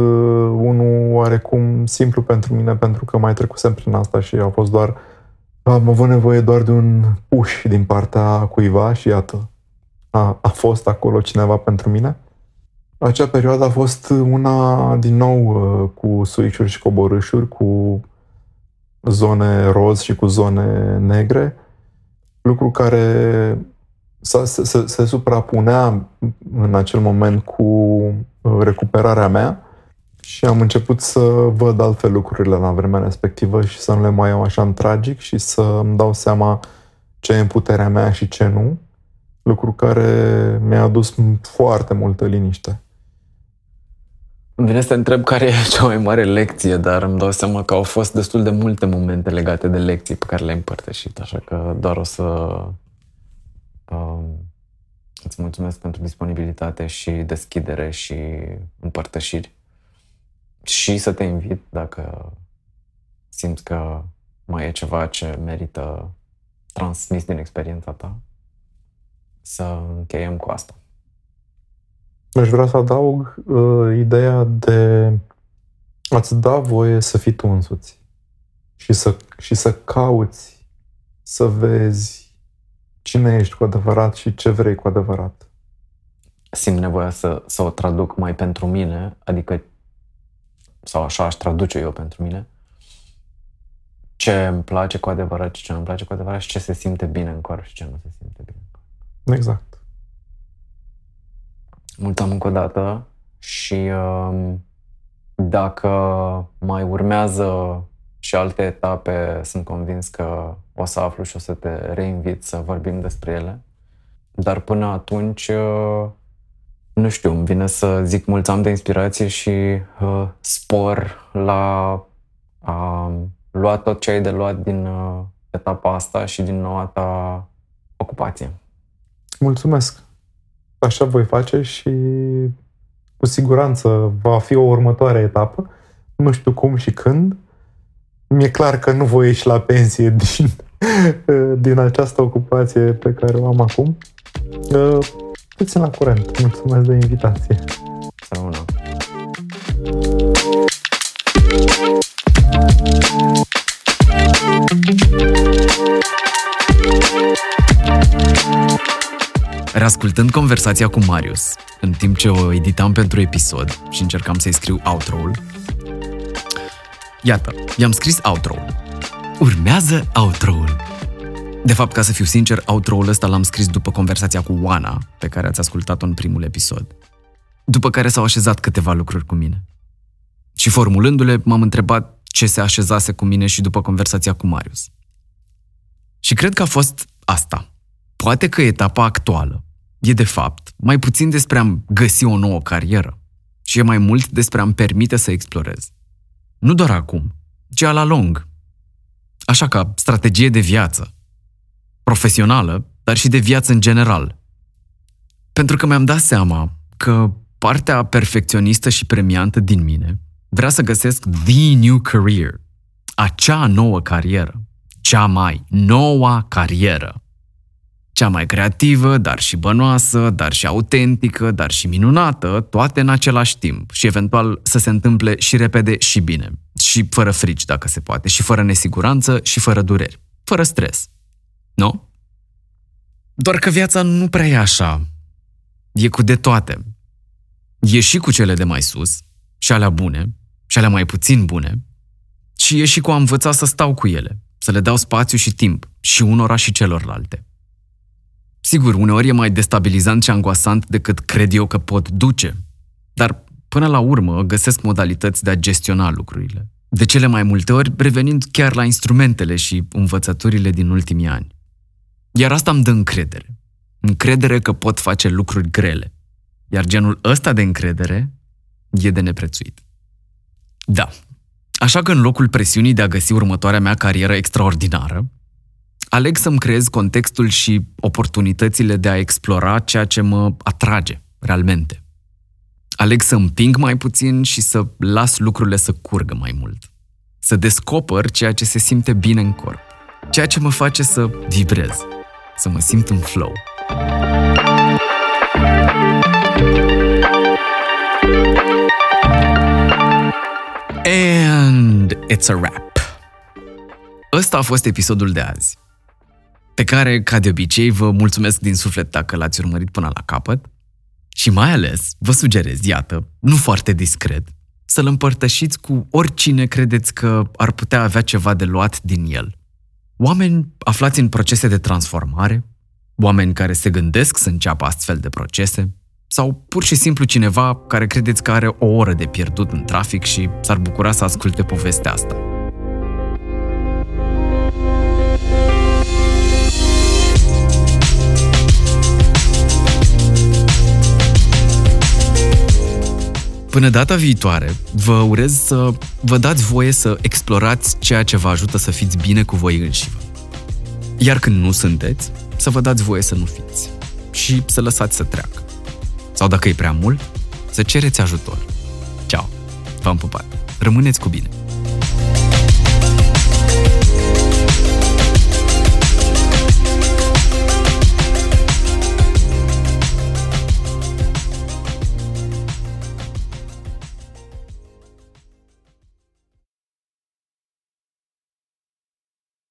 unul oarecum simplu pentru mine, pentru că mai trecusem prin asta și a fost doar am avut nevoie doar de un push din partea cuiva și iată, a, a fost acolo cineva pentru mine. Acea perioadă a fost una, din nou, uh, cu suișuri și coborâșuri, cu zone roz și cu zone negre, lucru care se, se, se suprapunea în acel moment cu uh, recuperarea mea și am început să văd altfel lucrurile la vremea respectivă și să nu le mai iau așa în tragic și să îmi dau seama ce e în puterea mea și ce nu, lucru care mi-a adus foarte multă liniște. Îmi vine să te întreb care e cea mai mare lecție, dar îmi dau seama că au fost destul de multe momente legate de lecții pe care le-ai împărtășit, așa că doar o să Îți mulțumesc pentru disponibilitate și deschidere și împărtășiri. Și să te invit dacă simți că mai e ceva ce merită transmis din experiența ta, să încheiem cu asta. Aș vrea să adaug uh, ideea de a-ți da voie să fii tu însuți și să, și să cauți, să vezi cine ești cu adevărat și ce vrei cu adevărat. Simt nevoia să, să o traduc mai pentru mine, adică, sau așa aș traduce eu pentru mine, ce îmi place cu adevărat și ce nu îmi place cu adevărat și ce se simte bine în corp și ce nu se simte bine în corp. Exact. Mulțumim încă o dată și um, dacă mai urmează și alte etape, sunt convins că o să aflu și o să te reinvit să vorbim despre ele. Dar până atunci, uh, nu știu, îmi vine să zic mulți am de inspirație și uh, spor la a lua tot ce ai de luat din uh, etapa asta și din noua ta ocupație. Mulțumesc! Așa voi face și cu siguranță va fi o următoare etapă. Nu știu cum și când, mi-e clar că nu voi ieși la pensie din, din această ocupație pe care o am acum. Te țin la curent. Mulțumesc de invitație. Rămână. Reascultând conversația cu Marius, în timp ce o editam pentru episod și încercam să-i scriu outro-ul, Iată, i-am scris outro Urmează outro-ul. De fapt, ca să fiu sincer, outro-ul ăsta l-am scris după conversația cu Oana, pe care ați ascultat-o în primul episod. După care s-au așezat câteva lucruri cu mine. Și formulându-le, m-am întrebat ce se așezase cu mine și după conversația cu Marius. Și cred că a fost asta. Poate că etapa actuală e, de fapt, mai puțin despre a-mi găsi o nouă carieră și e mai mult despre a-mi permite să explorez. Nu doar acum, ci la lung. Așa ca strategie de viață. Profesională, dar și de viață în general. Pentru că mi-am dat seama că partea perfecționistă și premiantă din mine vrea să găsesc the new career, acea nouă carieră, cea mai noua carieră. Cea mai creativă, dar și bănoasă, dar și autentică, dar și minunată, toate în același timp și eventual să se întâmple și repede și bine. Și fără frici, dacă se poate, și fără nesiguranță și fără dureri. Fără stres. Nu? Doar că viața nu prea e așa. E cu de toate. E și cu cele de mai sus, și alea bune, și alea mai puțin bune, și e și cu a învăța să stau cu ele, să le dau spațiu și timp, și unora și celorlalte. Sigur, uneori e mai destabilizant și angoasant decât cred eu că pot duce, dar până la urmă găsesc modalități de a gestiona lucrurile. De cele mai multe ori revenind chiar la instrumentele și învățăturile din ultimii ani. Iar asta îmi dă încredere. Încredere că pot face lucruri grele. Iar genul ăsta de încredere e de neprețuit. Da. Așa că în locul presiunii de a găsi următoarea mea carieră extraordinară, aleg să-mi creez contextul și oportunitățile de a explora ceea ce mă atrage realmente. Aleg să împing mai puțin și să las lucrurile să curgă mai mult. Să descoper ceea ce se simte bine în corp. Ceea ce mă face să vibrez, să mă simt în flow. And it's a wrap. Ăsta a fost episodul de azi pe care, ca de obicei, vă mulțumesc din suflet dacă l-ați urmărit până la capăt și mai ales vă sugerez, iată, nu foarte discret, să-l împărtășiți cu oricine credeți că ar putea avea ceva de luat din el. Oameni aflați în procese de transformare, oameni care se gândesc să înceapă astfel de procese, sau pur și simplu cineva care credeți că are o oră de pierdut în trafic și s-ar bucura să asculte povestea asta. Până data viitoare, vă urez să vă dați voie să explorați ceea ce vă ajută să fiți bine cu voi înșivă. Iar când nu sunteți, să vă dați voie să nu fiți și să lăsați să treacă. Sau dacă e prea mult, să cereți ajutor. Ceau! V-am pupat! Rămâneți cu bine!